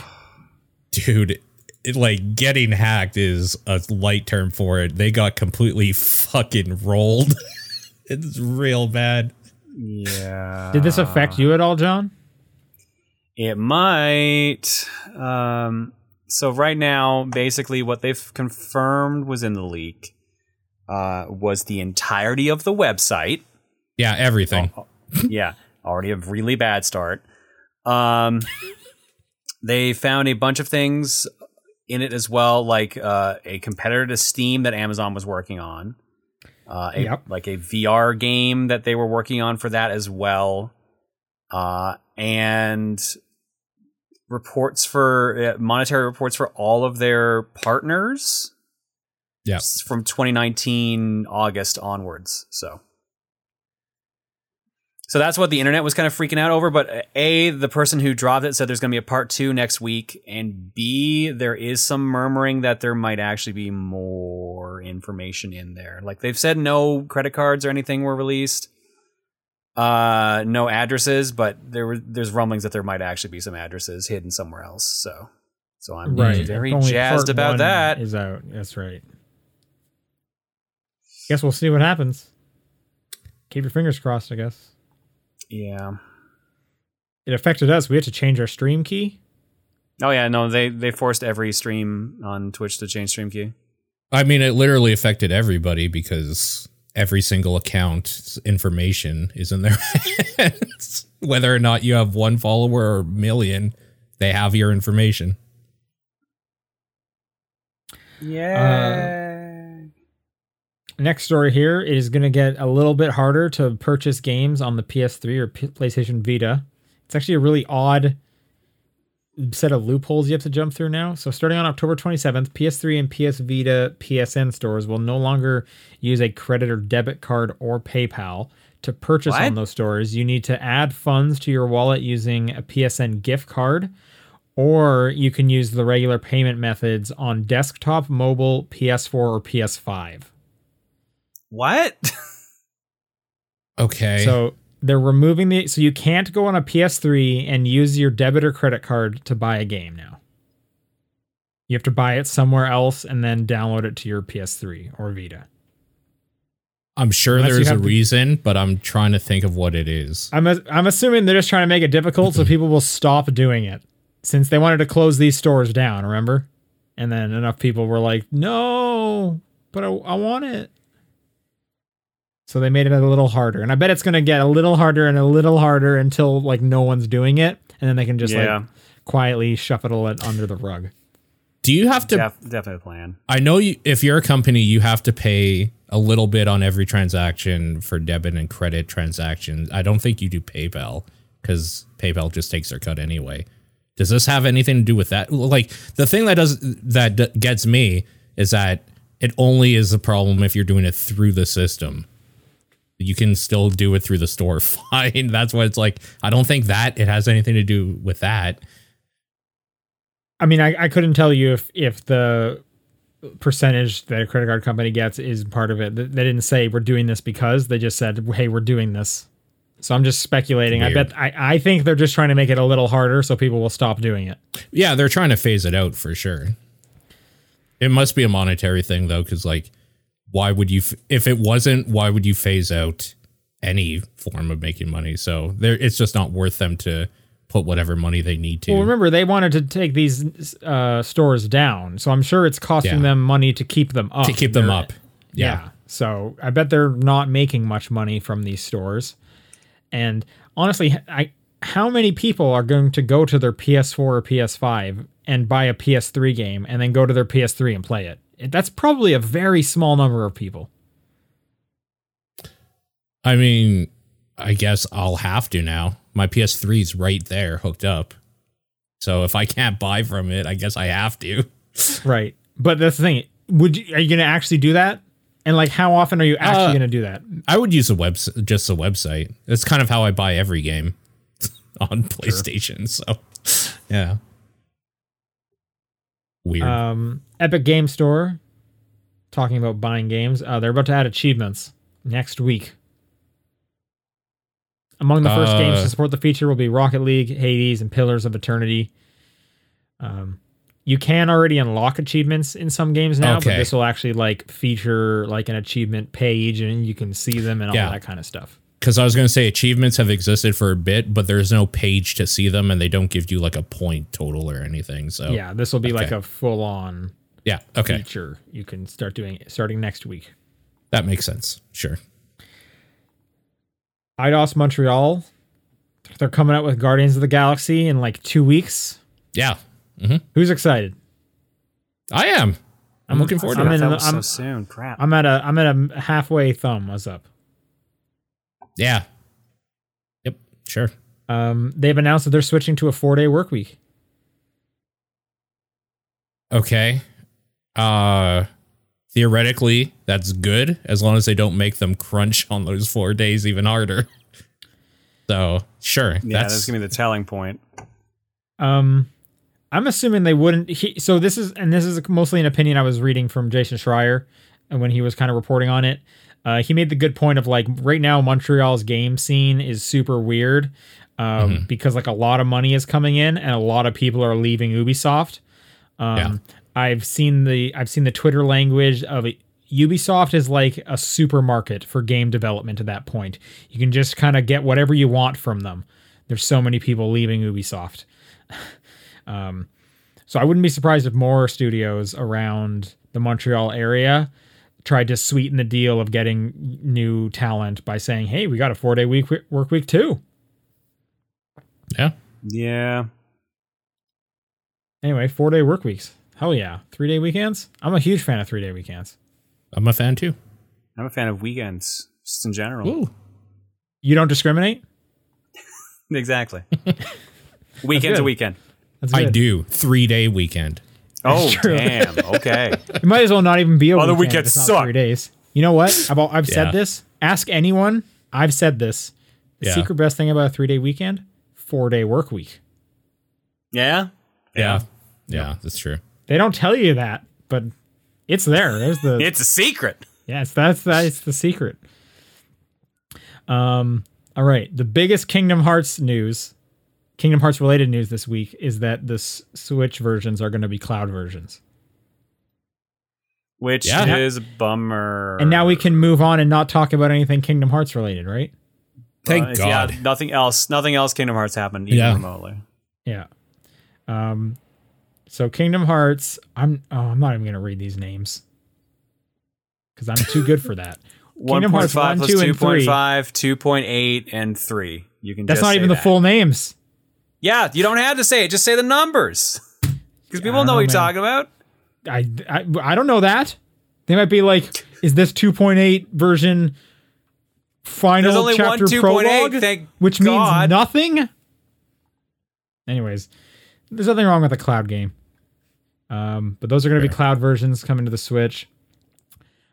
Dude, it, like getting hacked is a light term for it. They got completely fucking rolled. it's real bad. Yeah. Did this affect you at all, John? It might. Um, so right now, basically, what they've confirmed was in the leak uh, was the entirety of the website. Yeah, everything. yeah, already a really bad start. Um, they found a bunch of things in it as well, like uh, a competitor to Steam that Amazon was working on. Uh, a, Yep. Like a VR game that they were working on for that as well. Uh, and reports for uh, monetary reports for all of their partners Yeah. s- from 2019 August onwards. So so that's what the internet was kind of freaking out over. But uh, A, the person who dropped it said there's going to be a part two next week. And B, there is some murmuring that there might actually be more information in there. Like they've said no credit cards or anything were released. Uh, no addresses, but there were there's rumblings that there might actually be some addresses hidden somewhere else. So, so I'm very Only jazzed about that. Is out. That's right. Guess we'll see what happens. Keep your fingers crossed. I guess Yeah. it affected us. We had to change our stream key. Oh yeah, no, they they forced every stream on Twitch to change stream key. I mean, it literally affected everybody because every single account's information is in their hands. Whether or not you have one follower or a million, they have your information. Yeah. Uh, Next story here is going to get a little bit harder to purchase games on the PS3 or P- PlayStation Vita. It's actually a really odd set of loopholes you have to jump through now. So starting on October 27th, PS3 and PS Vita PSN stores will no longer use a credit or debit card or PayPal. To purchase What? on those stores, you need to add funds to your wallet using a PSN gift card or you can use the regular payment methods on desktop, mobile, PS4 or PS5. What? Okay. So they're removing the so you can't go on a PS3 and use your debit or credit card to buy a game now. You have to buy it somewhere else and then download it to your PS3 or Vita. I'm sure Unless there's a to- reason, but I'm trying to think of what it is. I'm a, I'm assuming they're just trying to make it difficult so mm-hmm. people will stop doing it. Since they wanted to close these stores down, remember? And then enough people were like, "No, but I, I want it." So they made it a little harder. And I bet it's going to get a little harder and a little harder until like no one's doing it and then they can just Yeah. like quietly shuffle it under the rug. Do you have to Def- definitely a plan. I know you, if you're a company, you have to pay a little bit on every transaction for debit and credit transactions. I don't think you do PayPal because PayPal just takes their cut anyway. Does this have anything to do with that? Like the thing that does that d- gets me is that it only is a problem if you're doing it through the system. You can still do it through the store fine. That's what it's like. I don't think that it has anything to do with that. I mean, I, I couldn't tell you if if the percentage that a credit card company gets is part of it. They they didn't say we're doing this because they just said, "Hey, we're doing this." So I'm just speculating. I bet I, I think they're just trying to make it a little harder so people will stop doing it. Yeah, they're trying to phase it out for sure. It must be a monetary thing though, because like, why would you? If it wasn't, why would you phase out any form of making money? So there, it's just not worth them to put whatever money they need to. Well, remember they wanted to take these uh, stores down, so I'm sure it's costing Yeah. them money to keep them up. to keep them They're- up. Yeah. Yeah. So I bet they're not making much money from these stores. And honestly, I how many people are going to go to their PS4 or PS5 and buy a PS3 game and then go to their PS3 and play it? That's probably a very small number of people. I mean, I guess I'll have to now. My PS3 is right there, hooked up. So if I can't buy from it, I guess I have to. Right. But that's the thing. Would you, are you going to actually do that? And like, how often are you actually Uh, going to do that? I would use a website, just a website. That's kind of how I buy every game on PlayStation. So, yeah. Weird. Um, Epic Game Store, talking about buying games, uh, they're about to add achievements next week. Among the first games Uh, to support the feature will be Rocket League, Hades, and Pillars of Eternity. Um, you can already unlock achievements in some games now, but this will actually like feature like an achievement page, and you can see them and all Yeah. that kind of stuff. Because I was going to say achievements have existed for a bit, but there's no page to see them and they don't give you like a point total or anything. So, Yeah, this will be like a full-on Yeah. Okay. feature. You can start doing it starting next week. That makes sense. Sure. Eidos Montreal. They're coming out with Guardians of the Galaxy in like two weeks. Yeah. Mm-hmm. Who's excited? I am. I'm looking forward to I'm it. in that I'm- so soon. Crap. I'm at a I'm at a halfway thumb. What's up? Yeah. Yep. Sure. Um, they've announced that they're switching to a four day work week. Okay. Uh theoretically, that's good as long as they don't make them crunch on those 4 days even harder. So, sure. yeah, that's that's gonna be the telling point. Um, I'm assuming they wouldn't. He, so this is and this is mostly an opinion I was reading from Jason Schreier, and when he was kind of reporting on it, uh, he made the good point of like right now Montreal's game scene is super weird, um, because like a lot of money is coming in and a lot of people are leaving Ubisoft. Um, Yeah. I've seen the I've seen the Twitter language of. Ubisoft is like a supermarket for game development at that point. You can just kind of get whatever you want from them. There's so many people leaving Ubisoft. um, so I wouldn't be surprised if more studios around the Montreal area tried to sweeten the deal of getting new talent by saying, "Hey, we got a four day week work week too." yeah. Yeah. Anyway, four day work weeks. Hell yeah, three day weekends. I'm a huge fan of three day weekends. I'm a fan too. I'm a fan of weekends, just in general. Ooh. You don't discriminate. Exactly. Weekend's a good. weekend. That's I do. 3-day weekend. Oh true. damn. Okay. It might as well not even be a Other weekend. weekends if it's suck. Three days. You know what? I've, al- I've Yeah. said this. Ask anyone. I've said this. The Yeah. secret best thing about a three day weekend: four day work week. Yeah. Yeah. Yeah, that's true. They don't tell you that, but it's there. There's the It's a secret. yes. That's that's the secret. Um. All right. The biggest Kingdom Hearts news Kingdom Hearts related news this week is that the S- Switch versions are going to be cloud versions. Which Yeah. is a bummer. And now we can move on and not talk about anything Kingdom Hearts related, right? Thank Uh, God. Yeah, nothing else. Nothing else. Kingdom Hearts happened even Yeah. remotely. Yeah. Um so Kingdom Hearts, I'm oh, I'm not even going to read these names. Cuz I'm too good for that. Kingdom Hearts 1.5 1, plus 2 and 3. 2.5, 2.8, and 3. You can That's just not say even the full names. Yeah, you don't have to say it. Just say the numbers. Because people know know, what you're man. talking about. I, I I don't know that. They might be like, is this 2.8 version final There's only one chapter 2.8, prologue, which God. means nothing? Anyways, there's nothing wrong with the cloud game. Um, but those are going to be cloud versions coming to the Switch.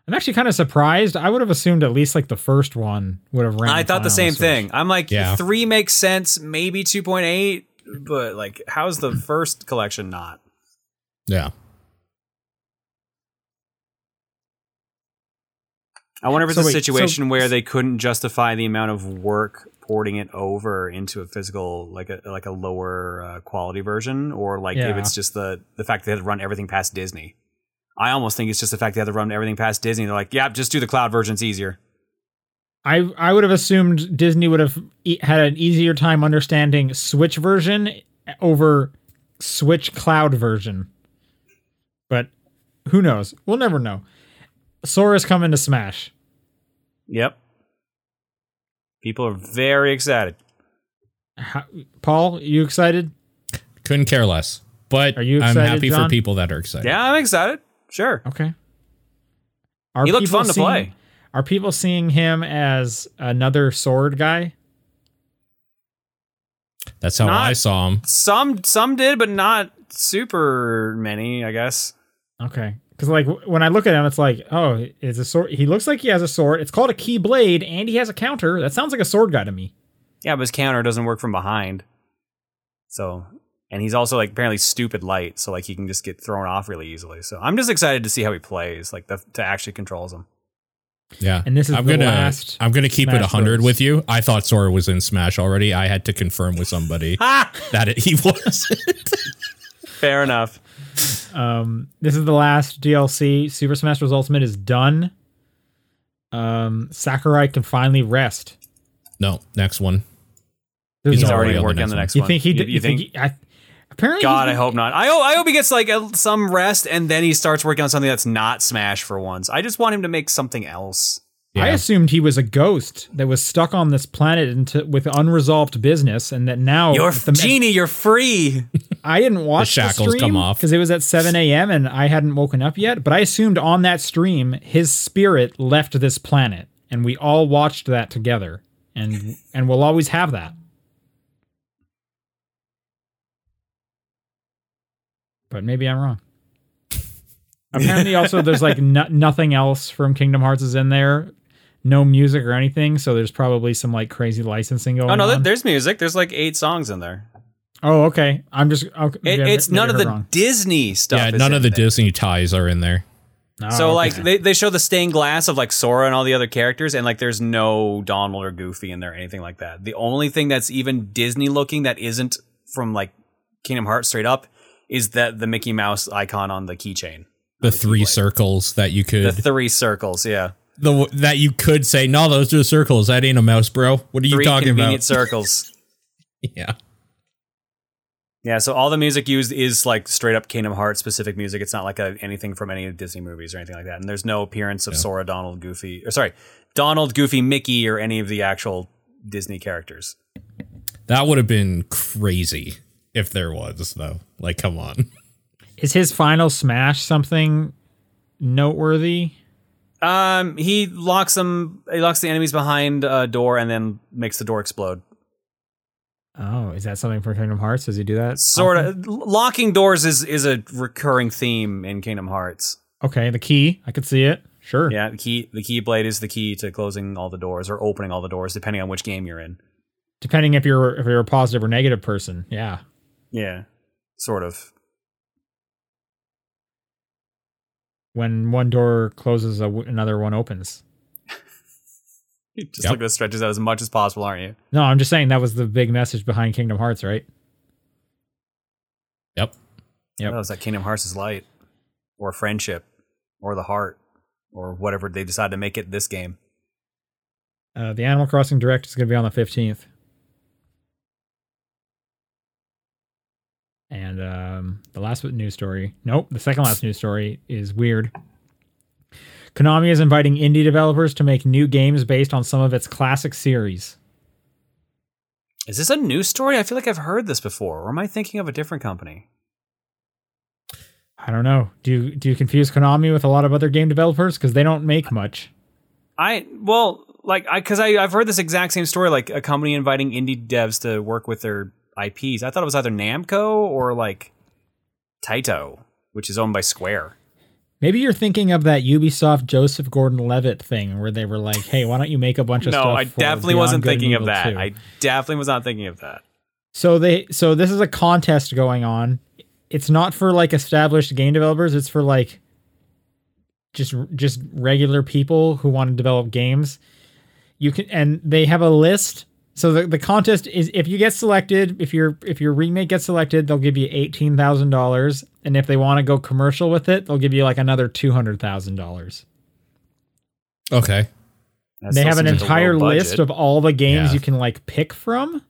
I'm actually kind of surprised. I would have assumed at least like the first one would have ran. I thought the same thing. I'm like, Yeah. 3 makes sense, maybe 2.8, but like, how's the first collection not? Yeah. I wonder if it's So a wait, situation so- where they couldn't justify the amount of work porting it over into a physical, like a like a lower uh, quality version, or like if it's just the the fact that they had to run everything past Disney. I almost think it's just the fact they had to run everything past Disney. They're like, yeah, just do the cloud version; it's easier. I I would have assumed Disney would have e- had an easier time understanding Switch version over Switch Cloud version. But who knows? We'll never know. Sora's coming to Smash. Yep. People are very excited. How, Paul, you excited? Couldn't care less. But Are you excited, I'm happy John? for people that are excited. Yeah, I'm excited. Sure, Okay. Are he looked people fun to seeing- play. Are people seeing him as another sword guy? That's how Not- I saw him. Some some did, but not super many, I guess. Okay. Because like when I look at him, it's like, oh, it's a sword. He looks like he has a sword. It's called a key blade, and he has a counter. That sounds like a sword guy to me. Yeah, but his counter doesn't work from behind. So, and he's also like apparently stupid light, so like he can just get thrown off really easily. So I'm just excited to see how he plays, like the, to actually controls him. Yeah. And this is I'm the gonna last I'm gonna keep it Smash 100 with you. I thought Sora was in Smash already. I had to confirm with somebody that it, he wasn't. Fair enough. Um, this is the last DLC. Super Smash Bros. Ultimate is done. Um, Sakurai can finally rest. no, next one. There's He's He's no- already already on the working on the next next You one. think he? You, you You think? think? he- I, apparently, God, he's I hope not. I hope, I hope he gets like a, some rest and then he starts working on something that's not Smash for once. I just want him to make something else. I assumed he was a ghost that was stuck on this planet into, with unresolved business, and that now You're the, genie. You're free. I didn't watch the, shackles come off. because it was at 7 a.m. and I hadn't woken up yet. But I assumed on that stream his spirit left this planet, and we all watched that together, and and we'll always have that. But maybe I'm wrong. Apparently, also there's like no, nothing else from Kingdom Hearts is in there, no music or anything. So there's probably some like crazy licensing going Oh no, on. there's music. There's like eight songs in there. Oh, okay. I'm just okay. It, maybe it's none of the wrong. Disney stuff. yeah, is none in of the there. Disney ties are in there. Oh, So like okay. they, they show the stained glass of like Sora and all the other characters, and like there's no Donald or Goofy in there or anything like that. The only thing that's even Disney looking that isn't from like Kingdom Hearts straight up is that the Mickey Mouse icon on the keychain. The three circles that you could. The three circles, yeah. the that you could say, no, those are circles. That ain't a mouse, bro. What are you Three talking convenient about? circles. yeah. Yeah, so all the music used is like straight up Kingdom Hearts specific music. It's not like a, anything from any of Disney movies or anything like that. And there's no appearance of Sora, Donald, Goofy, or sorry, Donald, Goofy, Mickey, or any of the actual Disney characters. That would have been crazy if there was, though. Like, come on. Is his final smash something noteworthy? Um, he locks them. He locks the enemies behind a door and then makes the door explode. Oh, is that something for Kingdom Hearts? Does he do that? Sort of locking doors is is a recurring theme in Kingdom Hearts. Okay, the key. I could see it. Sure. Yeah, the key the keyblade is the key to closing all the doors or opening all the doors, depending on which game you're in. Depending if you're if you're a positive or negative person. Yeah. Yeah, sort of. When one door closes, w- another one opens. You're just Yep. looking to stretch this out as much as possible, aren't you? No, I'm just saying that was the big message behind Kingdom Hearts, right? Yep. Yep. Oh, is that Kingdom Hearts is light, or friendship, or the heart, or whatever they decide to make it this game. Uh, the Animal Crossing Direct is going to be on the 15th. And um, the last news story, nope, the second last news story is weird. Konami is inviting indie developers to make new games based on some of its classic series. Is this a news story? I feel like I've heard this before, or am I thinking of a different company? I don't know. Do you do you confuse Konami with a lot of other game developers because they don't make much? I well, like I because I I've heard this exact same story, like a company inviting indie devs to work with their IPs. I thought it was either Namco or like Taito, which is owned by Square. Maybe you're thinking of that Ubisoft Joseph Gordon-Levitt thing where they were like, "Hey, why don't you make a bunch of No, stuff?" I definitely wasn't thinking of that. 2?" I definitely was not thinking of that. So they so this is a contest going on. It's not for like established game developers, it's for like just just regular people who want to develop games. You can and they have a list. So the, the contest is if you get selected, if your if your remake gets selected, they'll give you eighteen thousand dollars. And if they want to go commercial with it, they'll give you like another two hundred thousand dollars. Okay. That They have an seems like a entire list of all the games Yeah. you can like pick from,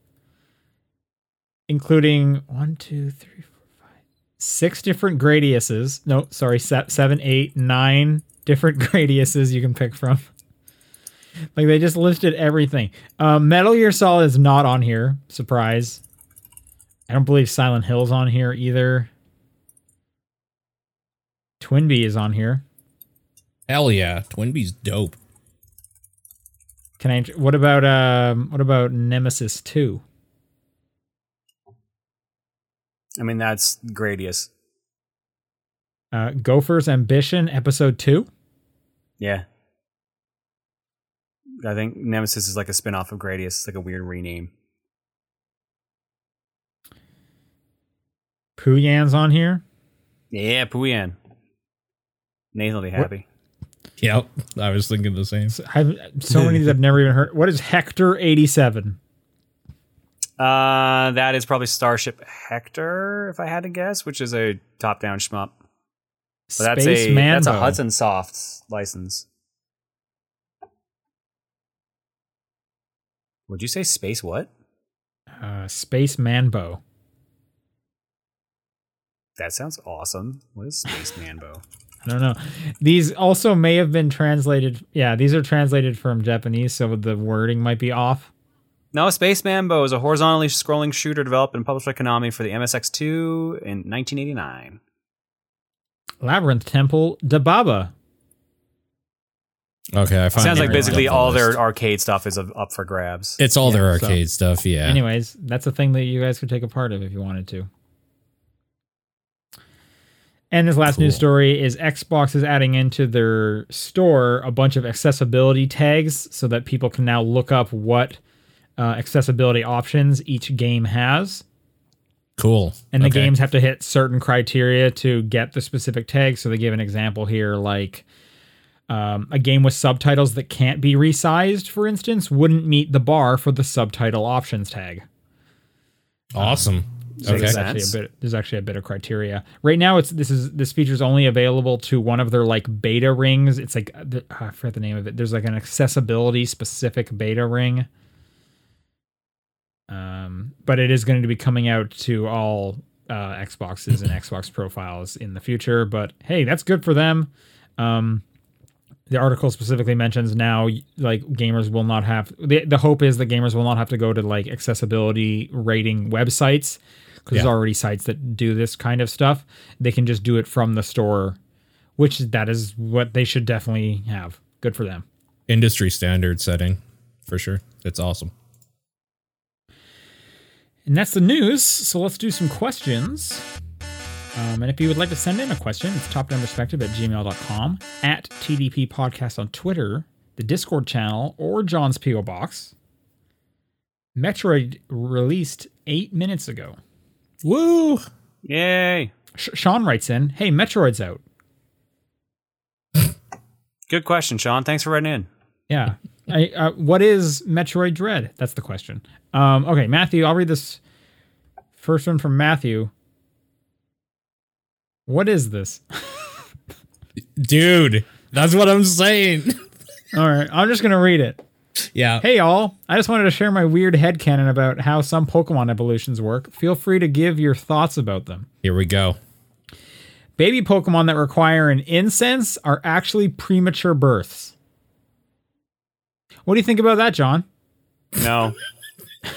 including one, two, three, four, five, six different Gradiuses. No, sorry, seven, eight, nine different Gradiuses you can pick from. Like they just listed everything. Um, Metal Gear Solid is not on here. Surprise. I don't believe Silent Hill's on here either. Twinbee is on here. Hell yeah. Twinbee's dope. Can I? What about um? What about Nemesis Two? I mean, that's Gradius. Uh, Gopher's Ambition Episode Two. Yeah. I think Nemesis is like a spin off of Gradius. It's like a weird rename. Pooyan's on here. Yeah, Puyan. Nathan will be happy. Yep. I was thinking the same. So, I've, so many of these I've never even heard. What is Hector eighty seven? Uh, that is probably Starship Hector, if I had to guess, which is a top down shmup. But that's Space a Manbow. that's a Hudson Soft license. Would you say space what? Uh, Space Manbow. That sounds awesome. What is Space Manbow? I don't know. These also may have been translated. Yeah, these are translated from Japanese, so the wording might be off. No, Space Manbow is a horizontally scrolling shooter developed and published by Konami for the MSX2 in 1989. Labyrinth Temple Dababa. Okay. I find it. Sounds like basically on the all their arcade stuff is up for grabs. It's all their Yeah, so- arcade stuff. Yeah. Anyways, that's a thing that you guys could take a part of if you wanted to. And this last news story is Xbox is adding into their store a bunch of accessibility tags so that people can now look up what uh, accessibility options each game has. Cool. And the Okay. games have to hit certain criteria to get the specific tag. So they give an example here like um, a game with subtitles that can't be resized, for instance, wouldn't meet the bar for the subtitle options tag. Awesome. So Okay. There's actually a bit. There's actually a bit of criteria right now. It's this is this feature is only available to one of their like beta rings. It's like the- I forget the name of it. There's like an accessibility specific beta ring. Um, but it is going to be coming out to all uh, Xboxes and Xbox profiles in the future. But hey, that's good for them. Um, the article specifically mentions now like gamers will not have the, the hope is that gamers will not have to go to like accessibility rating websites because there's already sites that do this kind of stuff. They can just do it from the store which that is what they should definitely have. Good for them. Industry standard setting for sure. It's awesome. and that's the news so let's do some questions um, and if you would like to send in a question it's top down perspective at gmail.com at tdp podcast on twitter the discord channel or john's po box metroid released eight minutes ago Woo. Yay! Sh- sean writes in hey metroid's out Good question, Sean. Thanks for writing in. yeah I, uh, what is Metroid Dread? That's the question. Um, okay, Matthew, I'll read this first one from Matthew. What is this? Dude, that's what I'm saying. All right, I'm just gonna read it. yeah. Hey y'all. I just wanted to share my weird headcanon about how some Pokemon evolutions work. Feel free to give your thoughts about them. Here we go. Baby Pokemon that require an incense are actually premature births. What do you think about that, John? No.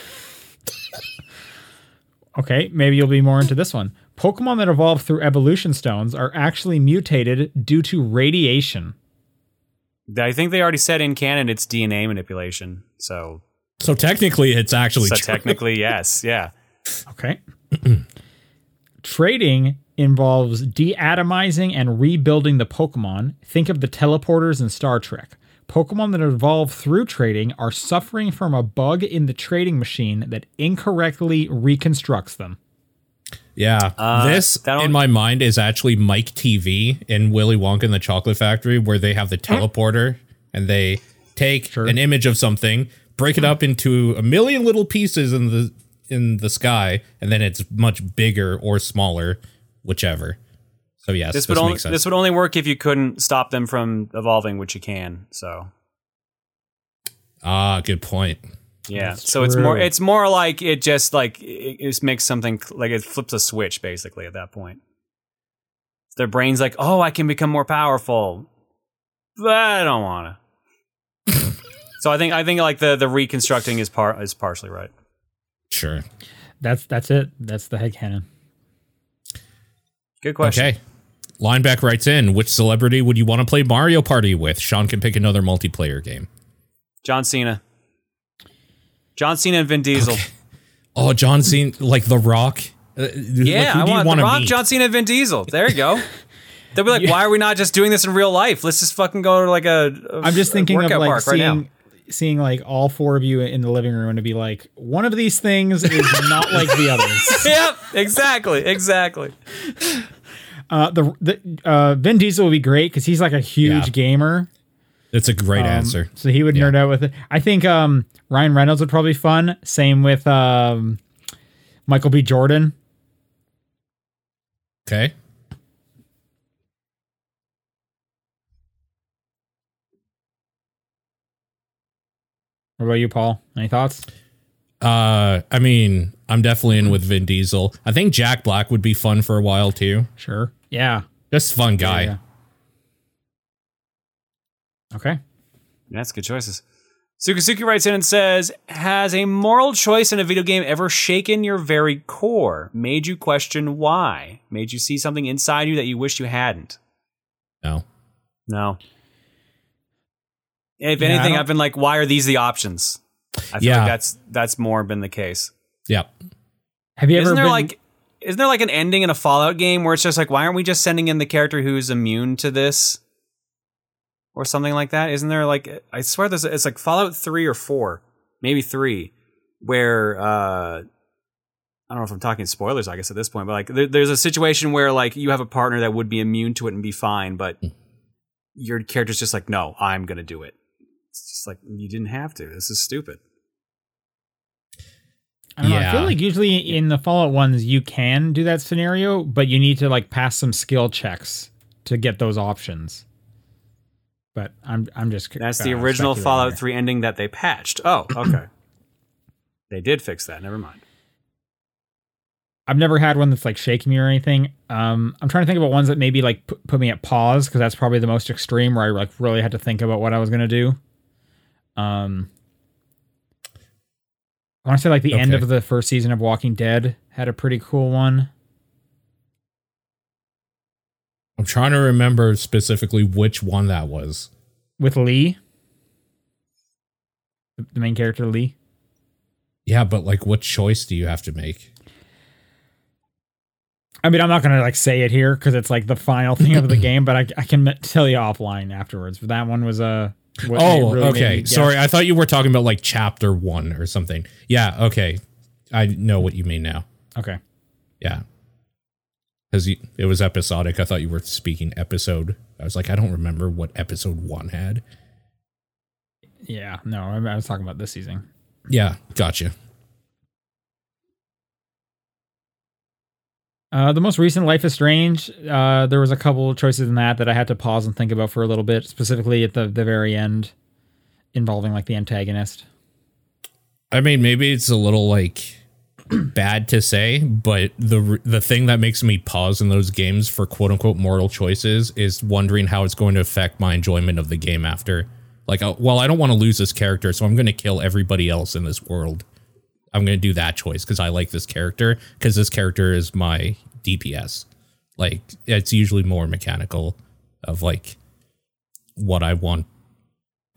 Okay, maybe you'll be more into this one. Pokemon that evolve through evolution stones are actually mutated due to radiation. I think they already said in canon it's DNA manipulation. So, So technically, it's actually so true. technically, yes. Yeah. Okay. Trading involves deatomizing and rebuilding the Pokemon. Think of the teleporters in Star Trek. Pokemon that evolve through trading are suffering from a bug in the trading machine that incorrectly reconstructs them. Yeah, Uh, this in my mind is actually Mike Teavee in Willy Wonka and the Chocolate Factory, where they have the teleporter and they take an image of something, break it up into a million little pieces in the in the sky, and then it's much bigger or smaller, whichever. So yes, This this, would only sense. this would only work if you couldn't stop them from evolving, which you can. So, ah, good point. Yeah. That's so it's more it's more like it just like it, it just makes something like it flips a switch basically at that point. Their brain's like, "Oh, I can become more powerful." But I don't want to. so I think I think like the the reconstructing is part is partially right. Sure. That's that's it. That's the headcanon. Good question. Okay. Lineback writes in, which celebrity would you want to play Mario Party with? Sean can pick another multiplayer game. John Cena. John Cena and Vin Diesel. Oh, John Cena, like The Rock. Uh, Yeah, like, I do want The Rock, meet? John Cena, and Vin Diesel. There you go. They'll be like, why are we not just doing this in real life? Let's just fucking go to like a. a I'm just thinking of like park right seeing seeing like all four of you in the living room and to be like, one of these things is not like the others. yep, exactly, exactly. Uh, the the uh, Vin Diesel would be great because he's like a huge Yeah. gamer. That's a great Um, answer. So he would nerd out with it. I think um, Ryan Reynolds would probably be fun. Same with um, Michael B. Jordan. Okay. What about you, Paul? Any thoughts? Uh, I mean, I'm definitely in with Vin Diesel. I think Jack Black would be fun for a while too. Sure. Yeah. Just fun guy. Yeah. Okay. That's good choices. Sukasuki writes in and says, Has a moral choice in a video game ever shaken your very core? Made you question why? Made you see something inside you that you wish you hadn't? No. No. If Yeah, anything, I've been like, why are these the options? I feel Yeah. like that's that's more been the case. Yep. Have you ever Isn't there been, like isn't there like an ending in a Fallout game where it's just like, why aren't we just sending in the character who's immune to this? Or something like that? Isn't there like I swear there's it's like Fallout three or four, maybe three, where uh I don't know if I'm talking spoilers, I guess at this point, but like there, there's a situation where like you have a partner that would be immune to it and be fine, but your character's just like, no, I'm gonna do it. It's just like you didn't have to. This is stupid. I don't know. I feel like usually in the Fallout ones you can do that scenario, but you need to like pass some skill checks to get those options. But I'm I'm just That's the uh, original Fallout here. 3 ending that they patched. Oh, okay. they did fix that. Never mind. I've never had one that's like shaking me or anything. Um, I'm trying to think about ones that maybe like put, put me at pause because that's probably the most extreme where I like really had to think about what I was gonna do. Um, I want to say like the end of the first season of Walking Dead had a pretty cool one. I'm trying to remember specifically which one that was. with Lee, the main character Lee. Yeah, but like what choice do you have to make? I mean, I'm not gonna like say it here because it's like the final thing of the game, but I, I can tell you offline afterwards. But that one was a. what Oh, really okay. Sorry, I thought you were talking about like chapter one or something. Yeah, okay. I know what you mean now. Okay. Yeah. Because it was episodic. I thought you were speaking episode. I was like, I don't remember what episode one had. Yeah, no, I, was talking about this season. Yeah, gotcha. Uh, the most recent Life is Strange, uh, there was a couple of choices in that that I had to pause and think about for a little bit, specifically at the, the very end, involving like the antagonist. I mean, maybe it's a little like bad to say, but the the thing that makes me pause in those games for quote unquote moral choices is wondering how it's going to affect my enjoyment of the game after. Like, uh, well, I don't want to lose this character, so I'm going to kill everybody else in this world. I'm going to do that choice because I like this character because this character is my DPS. Like, it's usually more mechanical of like what I want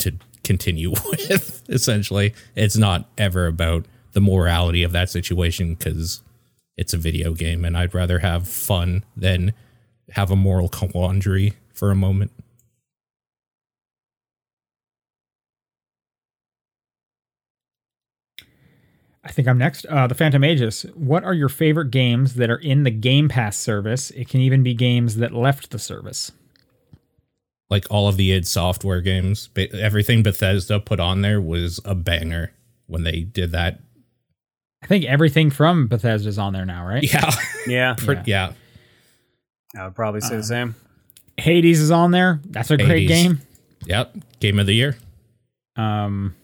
to continue with. Essentially, it's not ever about the morality of that situation because it's a video game, and I'd rather have fun than have a moral quandary for a moment. I think I'm next. Uh, the Phantom Aegis. What are your favorite games that are in the Game Pass service? It can even be games that left the service. Like all of the id Software games, everything Bethesda put on there was a banger when they did that. I think everything from Bethesda's on there now, right? Yeah, Yeah, Pretty- yeah. I would probably say the same. Hades is on there. That's a great Hades. game. Yep, game of the year. Um,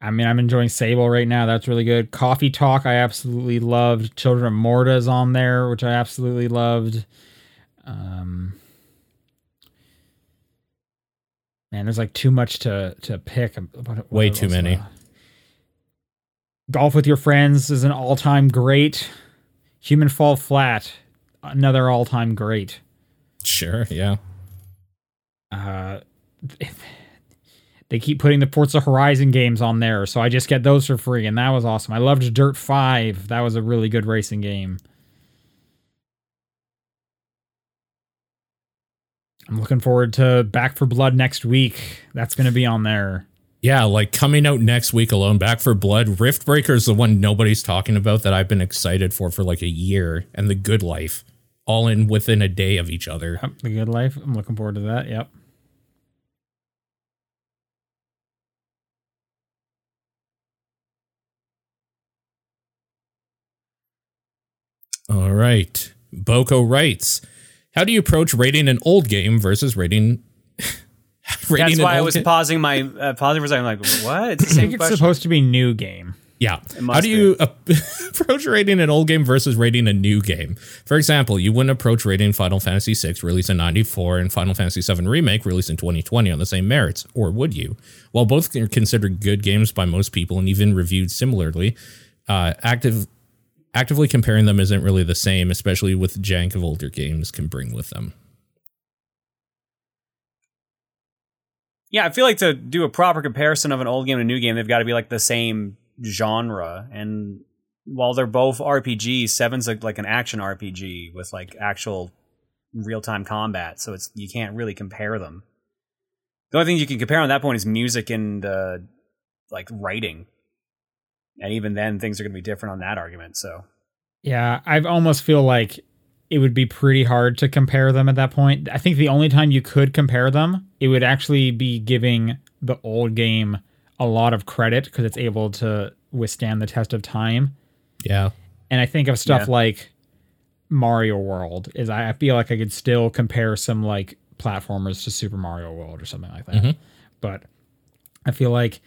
I mean, I'm enjoying Sable right now. That's really good. Coffee Talk, I absolutely loved. Children of Morta is on there, which I absolutely loved. Um, man, there's like too much to to pick. What- what Way too many. uh, Golf with Your Friends is an all time great. Human Fall Flat, another all time great. Sure, yeah. uh, they keep putting the Forza Horizon games on there, so I just get those for free, and that was awesome. I loved Dirt Five; that was a really good racing game. I'm looking forward to Back 4 Blood next week. That's going to be on there. Yeah, like coming out next week alone, Back 4 Blood. Riftbreaker is the one nobody's talking about that I've been excited for for like a year, and The Good Life, all in within a day of each other. Yep, the Good Life. I'm looking forward to that. Yep. All right. Boko writes, "How do you approach rating an old game versus rating?" rating That's why I was ga- pausing my uh, pausing for a second. Like, what? It's the I same think it's question. supposed to be new game. Yeah. How do you ap- approach rating an old game versus rating a new game? For example, you wouldn't approach rating Final Fantasy VI, released in 94, and Final Fantasy VII Remake, released in 2020, on the same merits, or would you? While both are considered good games by most people and even reviewed similarly, uh, active actively comparing them isn't really the same, especially with the jank of older games can bring with them. Yeah, I feel like to do a proper comparison of an old game and a new game, they've got to be like the same genre. And while they're both RPGs, Seven's like, like an action RPG with like actual real time combat, so it's you can't really compare them. The only thing you can compare on that point is music and uh, like writing, and even then, things are going to be different on that argument. So Yeah, I almost feel like it would be pretty hard to compare them at that point. I think the only time you could compare them, it would actually be giving the old game a lot of credit because it's able to withstand the test of time. Yeah. And I think of stuff Yeah. like Mario World is I I feel like I could still compare some like platformers to Super Mario World or something like that. Mhm. But I feel like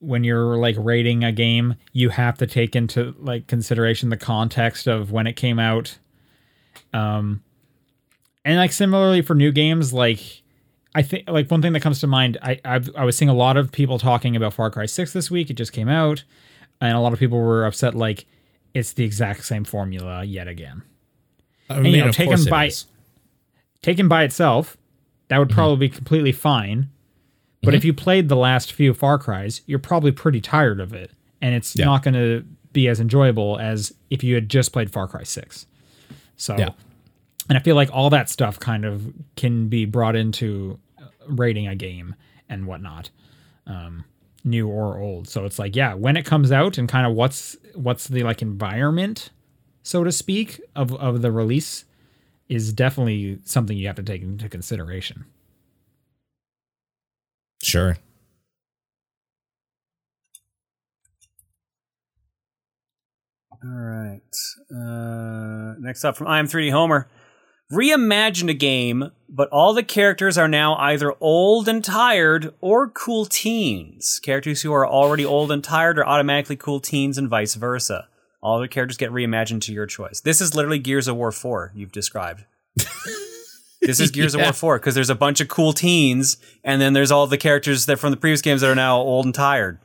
when you're like rating a game, you have to take into like consideration the context of when it came out. Um and like similarly for new games, like I think like one thing that comes to mind, I I've, I was seeing a lot of people talking about Far Cry 6 this week. It just came out, and a lot of people were upset like it's the exact same formula yet again. I you know, taken it by-. Taken by itself, that would probably be completely fine. But if you played the last few Far Cries, you're probably pretty tired of it, and it's Yeah. not going to be as enjoyable as if you had just played Far Cry 6. So, Yeah. and I feel like all that stuff kind of can be brought into rating a game and whatnot, um, new or old. So it's like, yeah, when it comes out and kind of what's what's the like environment, so to speak, of of the release, is definitely something you have to take into consideration. Sure. All right. Uh, next up from I am 3D Homer. Reimagine a game, but all the characters are now either old and tired or cool teens. Characters who are already old and tired are automatically cool teens and vice versa. All the characters get reimagined to your choice. This is literally Gears of War 4 you've described. this is Gears of War 4 because there's a bunch of cool teens and then there's all the characters that from the previous games that are now old and tired.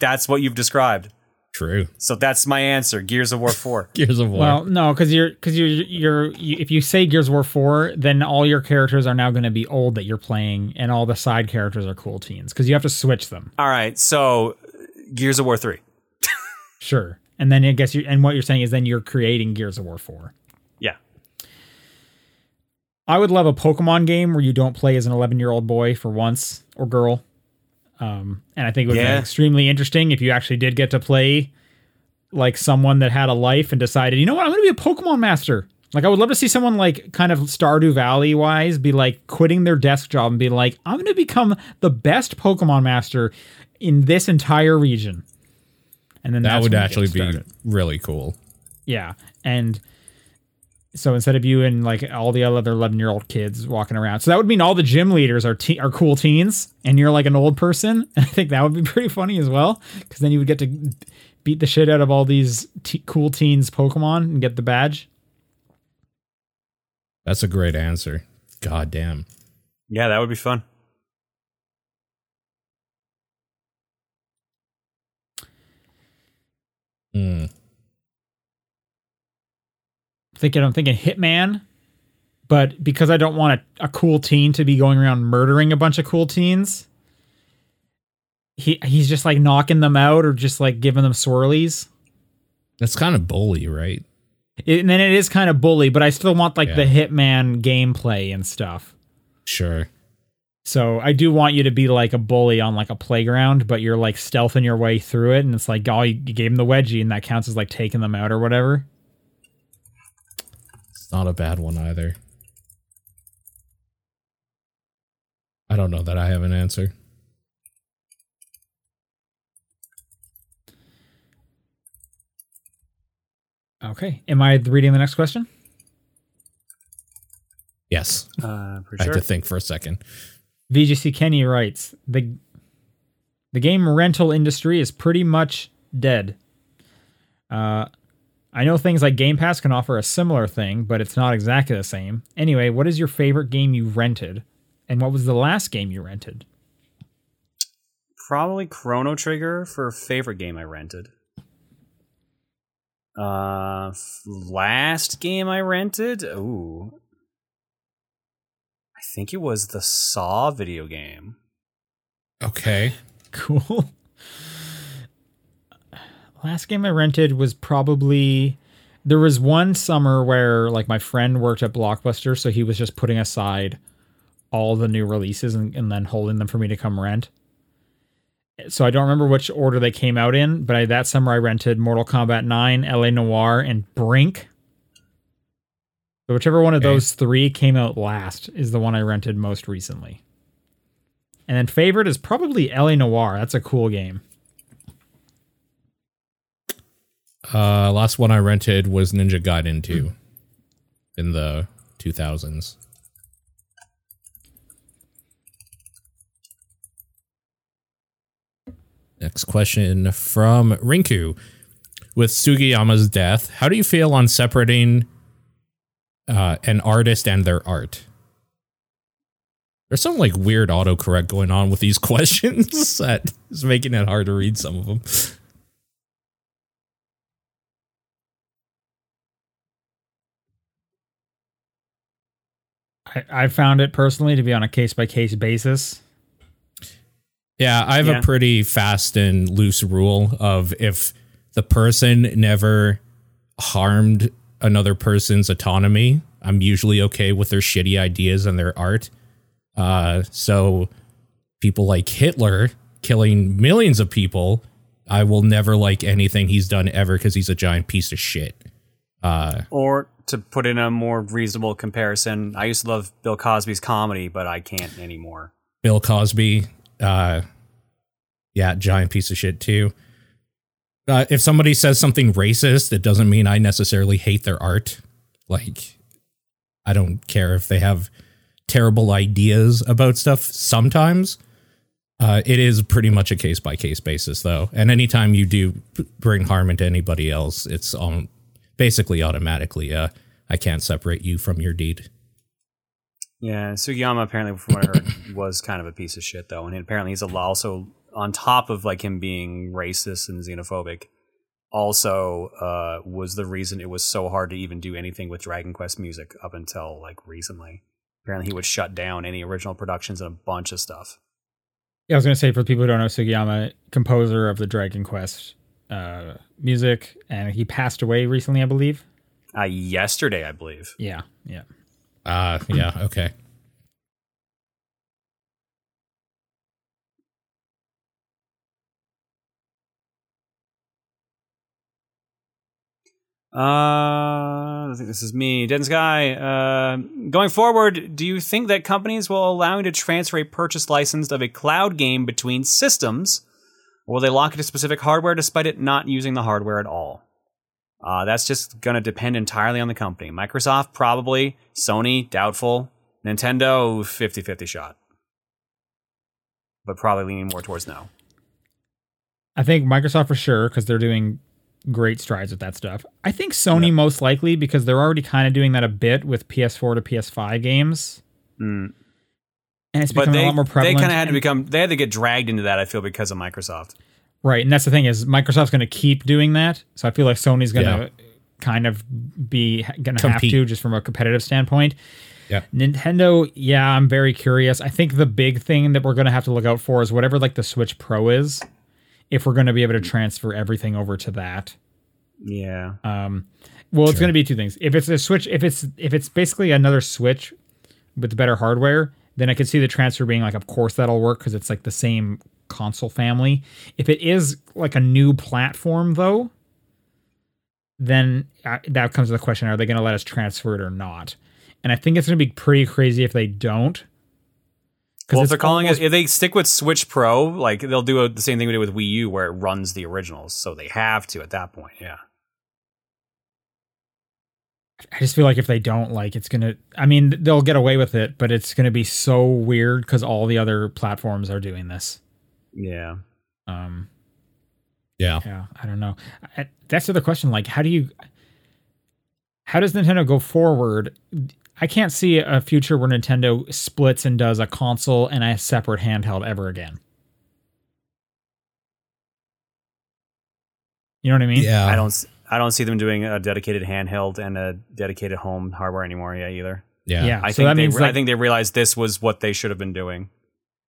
That's what you've described. True. So that's my answer. Gears of War 4. Gears of War. Well, no, because you're because you're you're you, if you say Gears of War four, then all your characters are now going to be old that you're playing, and all the side characters are cool teens because you have to switch them. All right. So Gears of War 3. Sure, and then I guess you and what you're saying is then you're creating Gears of War four. Yeah. I would love a Pokemon game where you don't play as an 11 year old boy for once or girl. Um, and I think it would Yeah. be extremely interesting if you actually did get to play like someone that had a life and decided, you know what, I'm going to be a Pokemon master. Like I would love to see someone like kind of Stardew Valley wise be like quitting their desk job and be like, I'm going to become the best Pokemon master in this entire region. And then that would actually be really cool. Yeah, and so instead of you and like all the other eleven year old kids walking around, so that would mean all the gym leaders are te- are cool teens, and you're like an old person. And I think that would be pretty funny as well, because then you would get to beat the shit out of all these te- cool teens Pokemon and get the badge. That's a great answer. God damn. Yeah, that would be fun. Hmm. Thinking I'm thinking Hitman, but because I don't want a, a cool teen to be going around murdering a bunch of cool teens. He, he's just like knocking them out or just like giving them swirlies. That's kind of bully, right? It, and then it is kind of bully, but I still want like the Yeah. Hitman gameplay and stuff. Sure. So I do want you to be like a bully on like a playground, but you're like stealthing your way through it, and it's like, oh, you gave him the wedgie, and that counts as like taking them out or whatever. Not a bad one either. I don't know that I have an answer. Okay, am I reading the next question? Yes. Uh, I sure. had to think for a second. VGC Kenny writes the the game rental industry is pretty much dead. Uh, I know things like Game Pass can offer a similar thing, but it's not exactly the same. Anyway, what is your favorite game you rented, and what was the last game you rented? Probably Chrono Trigger for favorite game I rented. Uh, f- last game I rented. Ooh, I think it was the Saw video game. Okay. Cool. Last game I rented was probably there was one summer where like my friend worked at Blockbuster, so he was just putting aside all the new releases and, and then holding them for me to come rent. So I don't remember which order they came out in, but I, that summer I rented Mortal Kombat 9, L.A. Noire, and Brink. So whichever one of Okay. those three came out last is the one I rented most recently. And then favorite is probably L.A. Noire. That's a cool game. Uh, last one I rented was Ninja Gaiden 2 in the 2000s. Next question from Rinku. With Sugiyama's death, how do you feel on separating uh, an artist and their art? There's some like weird autocorrect going on with these questions that is making it hard to read some of them. I, I found it personally to be on a case by case basis. Yeah, I have Yeah. a pretty fast and loose rule of if the person never harmed another person's autonomy, I'm usually okay with their shitty ideas and their art. Uh, so people like Hitler killing millions of people, I will never like anything he's done ever because he's a giant piece of shit. Uh, Or to put in a more reasonable comparison, I used to love Bill Cosby's comedy, but I can't anymore. Bill Cosby, uh, yeah, giant piece of shit too. uh, if somebody says something racist, it doesn't mean I necessarily hate their art. Like, I don't care if they have terrible ideas about stuff sometimes. Uh, it is pretty much a case by case basis, though. And anytime you do bring harm into anybody else, it's um, basically automatically, uh, I can't separate you from your deed. Yeah, Sugiyama apparently, from what I heard, was kind of a piece of shit though, and apparently he's a- also on top of like him being racist and xenophobic. Also, uh, was the reason it was so hard to even do anything with Dragon Quest music up until like recently. Apparently, he would shut down any original productions and a bunch of stuff. Yeah, I was gonna say for people who don't know Sugiyama, composer of the Dragon Quest uh, music, and he passed away recently, I believe. Uh, yesterday, I believe. Yeah, yeah. Uh, yeah, okay. Uh, I think this is me, Dead Sky. Uh, going forward, do you think that companies will allow you to transfer a purchase license of a cloud game between systems, or will they lock it to specific hardware despite it not using the hardware at all? Uh, that's just going to depend entirely on the company. Microsoft, probably. Sony, doubtful. Nintendo, 50 50 shot. But probably leaning more towards no. I think Microsoft for sure because they're doing great strides with that stuff. I think Sony most likely because they're already kind of doing that a bit with PS4 to PS5 games, Mm. And it's But becoming they, a lot more prevalent. they kind of had to become, they had to get dragged into that, I feel, because of Microsoft. right, and that's the thing is Microsoft's going to keep doing that. So I feel like Sony's going to Yeah. kind of be going to have to just from a competitive standpoint. Yeah. Nintendo, yeah, I'm very curious. I think the big thing that we're going to have to look out for is whatever like the Switch Pro is. If we're going to be able to transfer everything over to that, Yeah. Um, well, it's going to be two things. If it's a Switch, if it's if it's basically another Switch with better hardware, then I could see the transfer being like, of course that'll work because it's like the same console family. If it is like a new platform, though, then uh, that comes to the question: Are they going to let us transfer it or not? And I think it's going to be pretty crazy if they don't. Well, if they're calling almost- it, if they stick with Switch Pro, like they'll do a, the same thing we did with Wii U, where it runs the originals. So they have to at that point. Yeah. I just feel like if they don't, like, it's gonna. I mean, they'll get away with it, but it's gonna be so weird because all the other platforms are doing this. Yeah. Um, Yeah. yeah, I don't know. I, that's the other question. Like, how do you? How does Nintendo go forward? I can't see a future where Nintendo splits and does a console and a separate handheld ever again. You know what I mean? Yeah. I don't. S- I don't see them doing a dedicated handheld and a dedicated home hardware anymore. Yeah, either. Yeah. Yeah. I so think that they. means re- I think they realized this was what they should have been doing.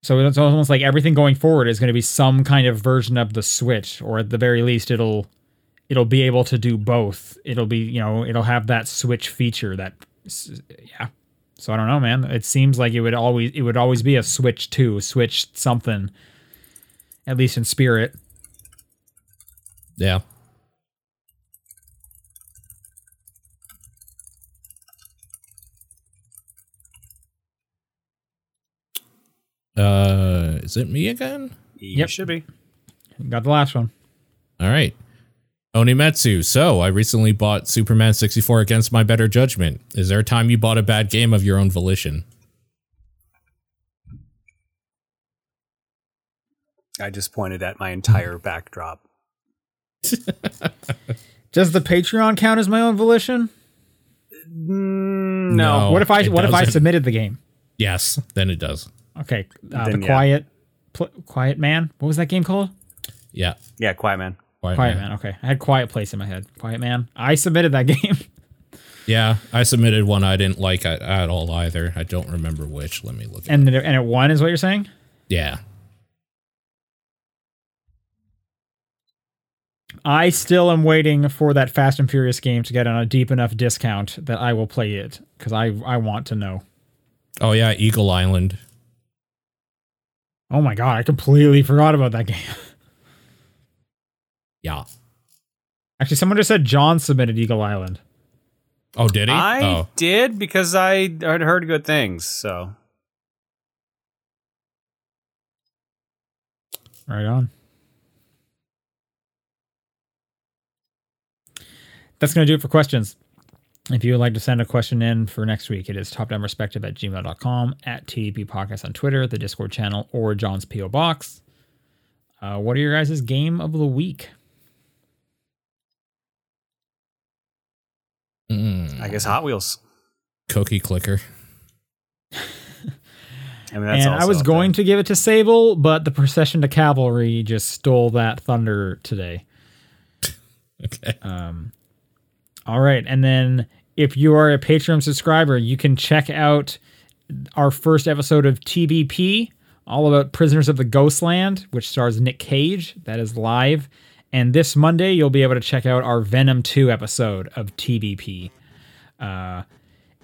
So it's almost like everything going forward is going to be some kind of version of the Switch, or at the very least, it'll it'll be able to do both. It'll be you know it'll have that Switch feature that yeah. So I don't know, man. It seems like it would always it would always be a Switch two, Switch something, at least in spirit. Yeah. Uh, is it me again? You Yep. should be. Got the last one. All right. Onimetsu. So, I recently bought Superman 64 against my better judgment. Is there a time you bought a bad game of your own volition? I just pointed at my entire backdrop. Does the Patreon count as my own volition? Mm, No. no. what if I it what if I submitted the game? Yes, then it does. Okay, uh, Then, the yeah. quiet pl- quiet man. What was that game called? Yeah. Yeah, quiet man. Quiet Quiet Man. man. Okay, I had Quiet Place in my head. Quiet Man. I submitted that game. Yeah, I submitted one I didn't like at, at all either. I don't remember which. Let me look. And it, and it won is what you're saying yeah. i still am waiting for that fast and furious game to get on a deep enough discount that i will play it because i i want to know Oh yeah, Eagle Island. Oh my god i completely forgot about that game Yeah. actually someone just said john submitted eagle island Oh, did he? I oh, did because I had heard good things. So right on that's going to do it for questions. If you would like to send a question in for next week, it is topdownperspective at gmail.com, at TDP Podcast on Twitter, the Discord channel, or John's P.O. Box. Uh, what are your guys' game of the week? Mm, I guess Hot Wheels. Cookie clicker. I mean, and I was going thing. to give it to Sable, but the procession to Calvary just stole that thunder today. Okay. Um, all right, and then if you are a Patreon subscriber, you can check out our first episode of TBP, all about Prisoners of the Ghostland, which stars Nick Cage. That is live, and this Monday you'll be able to check out our Venom Two episode of TBP. Uh,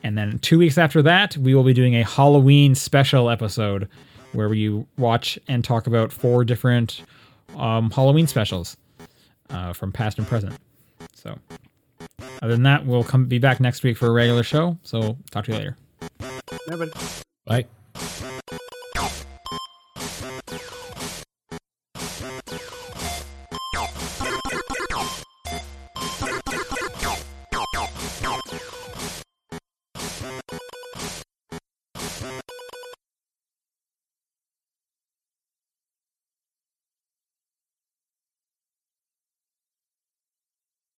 and then two weeks after that, we will be doing a Halloween special episode where we watch and talk about four different um, Halloween specials uh, from past and present. So, other than that, we'll come be back next week for a regular show. So, talk to you later. Yeah, but Bye.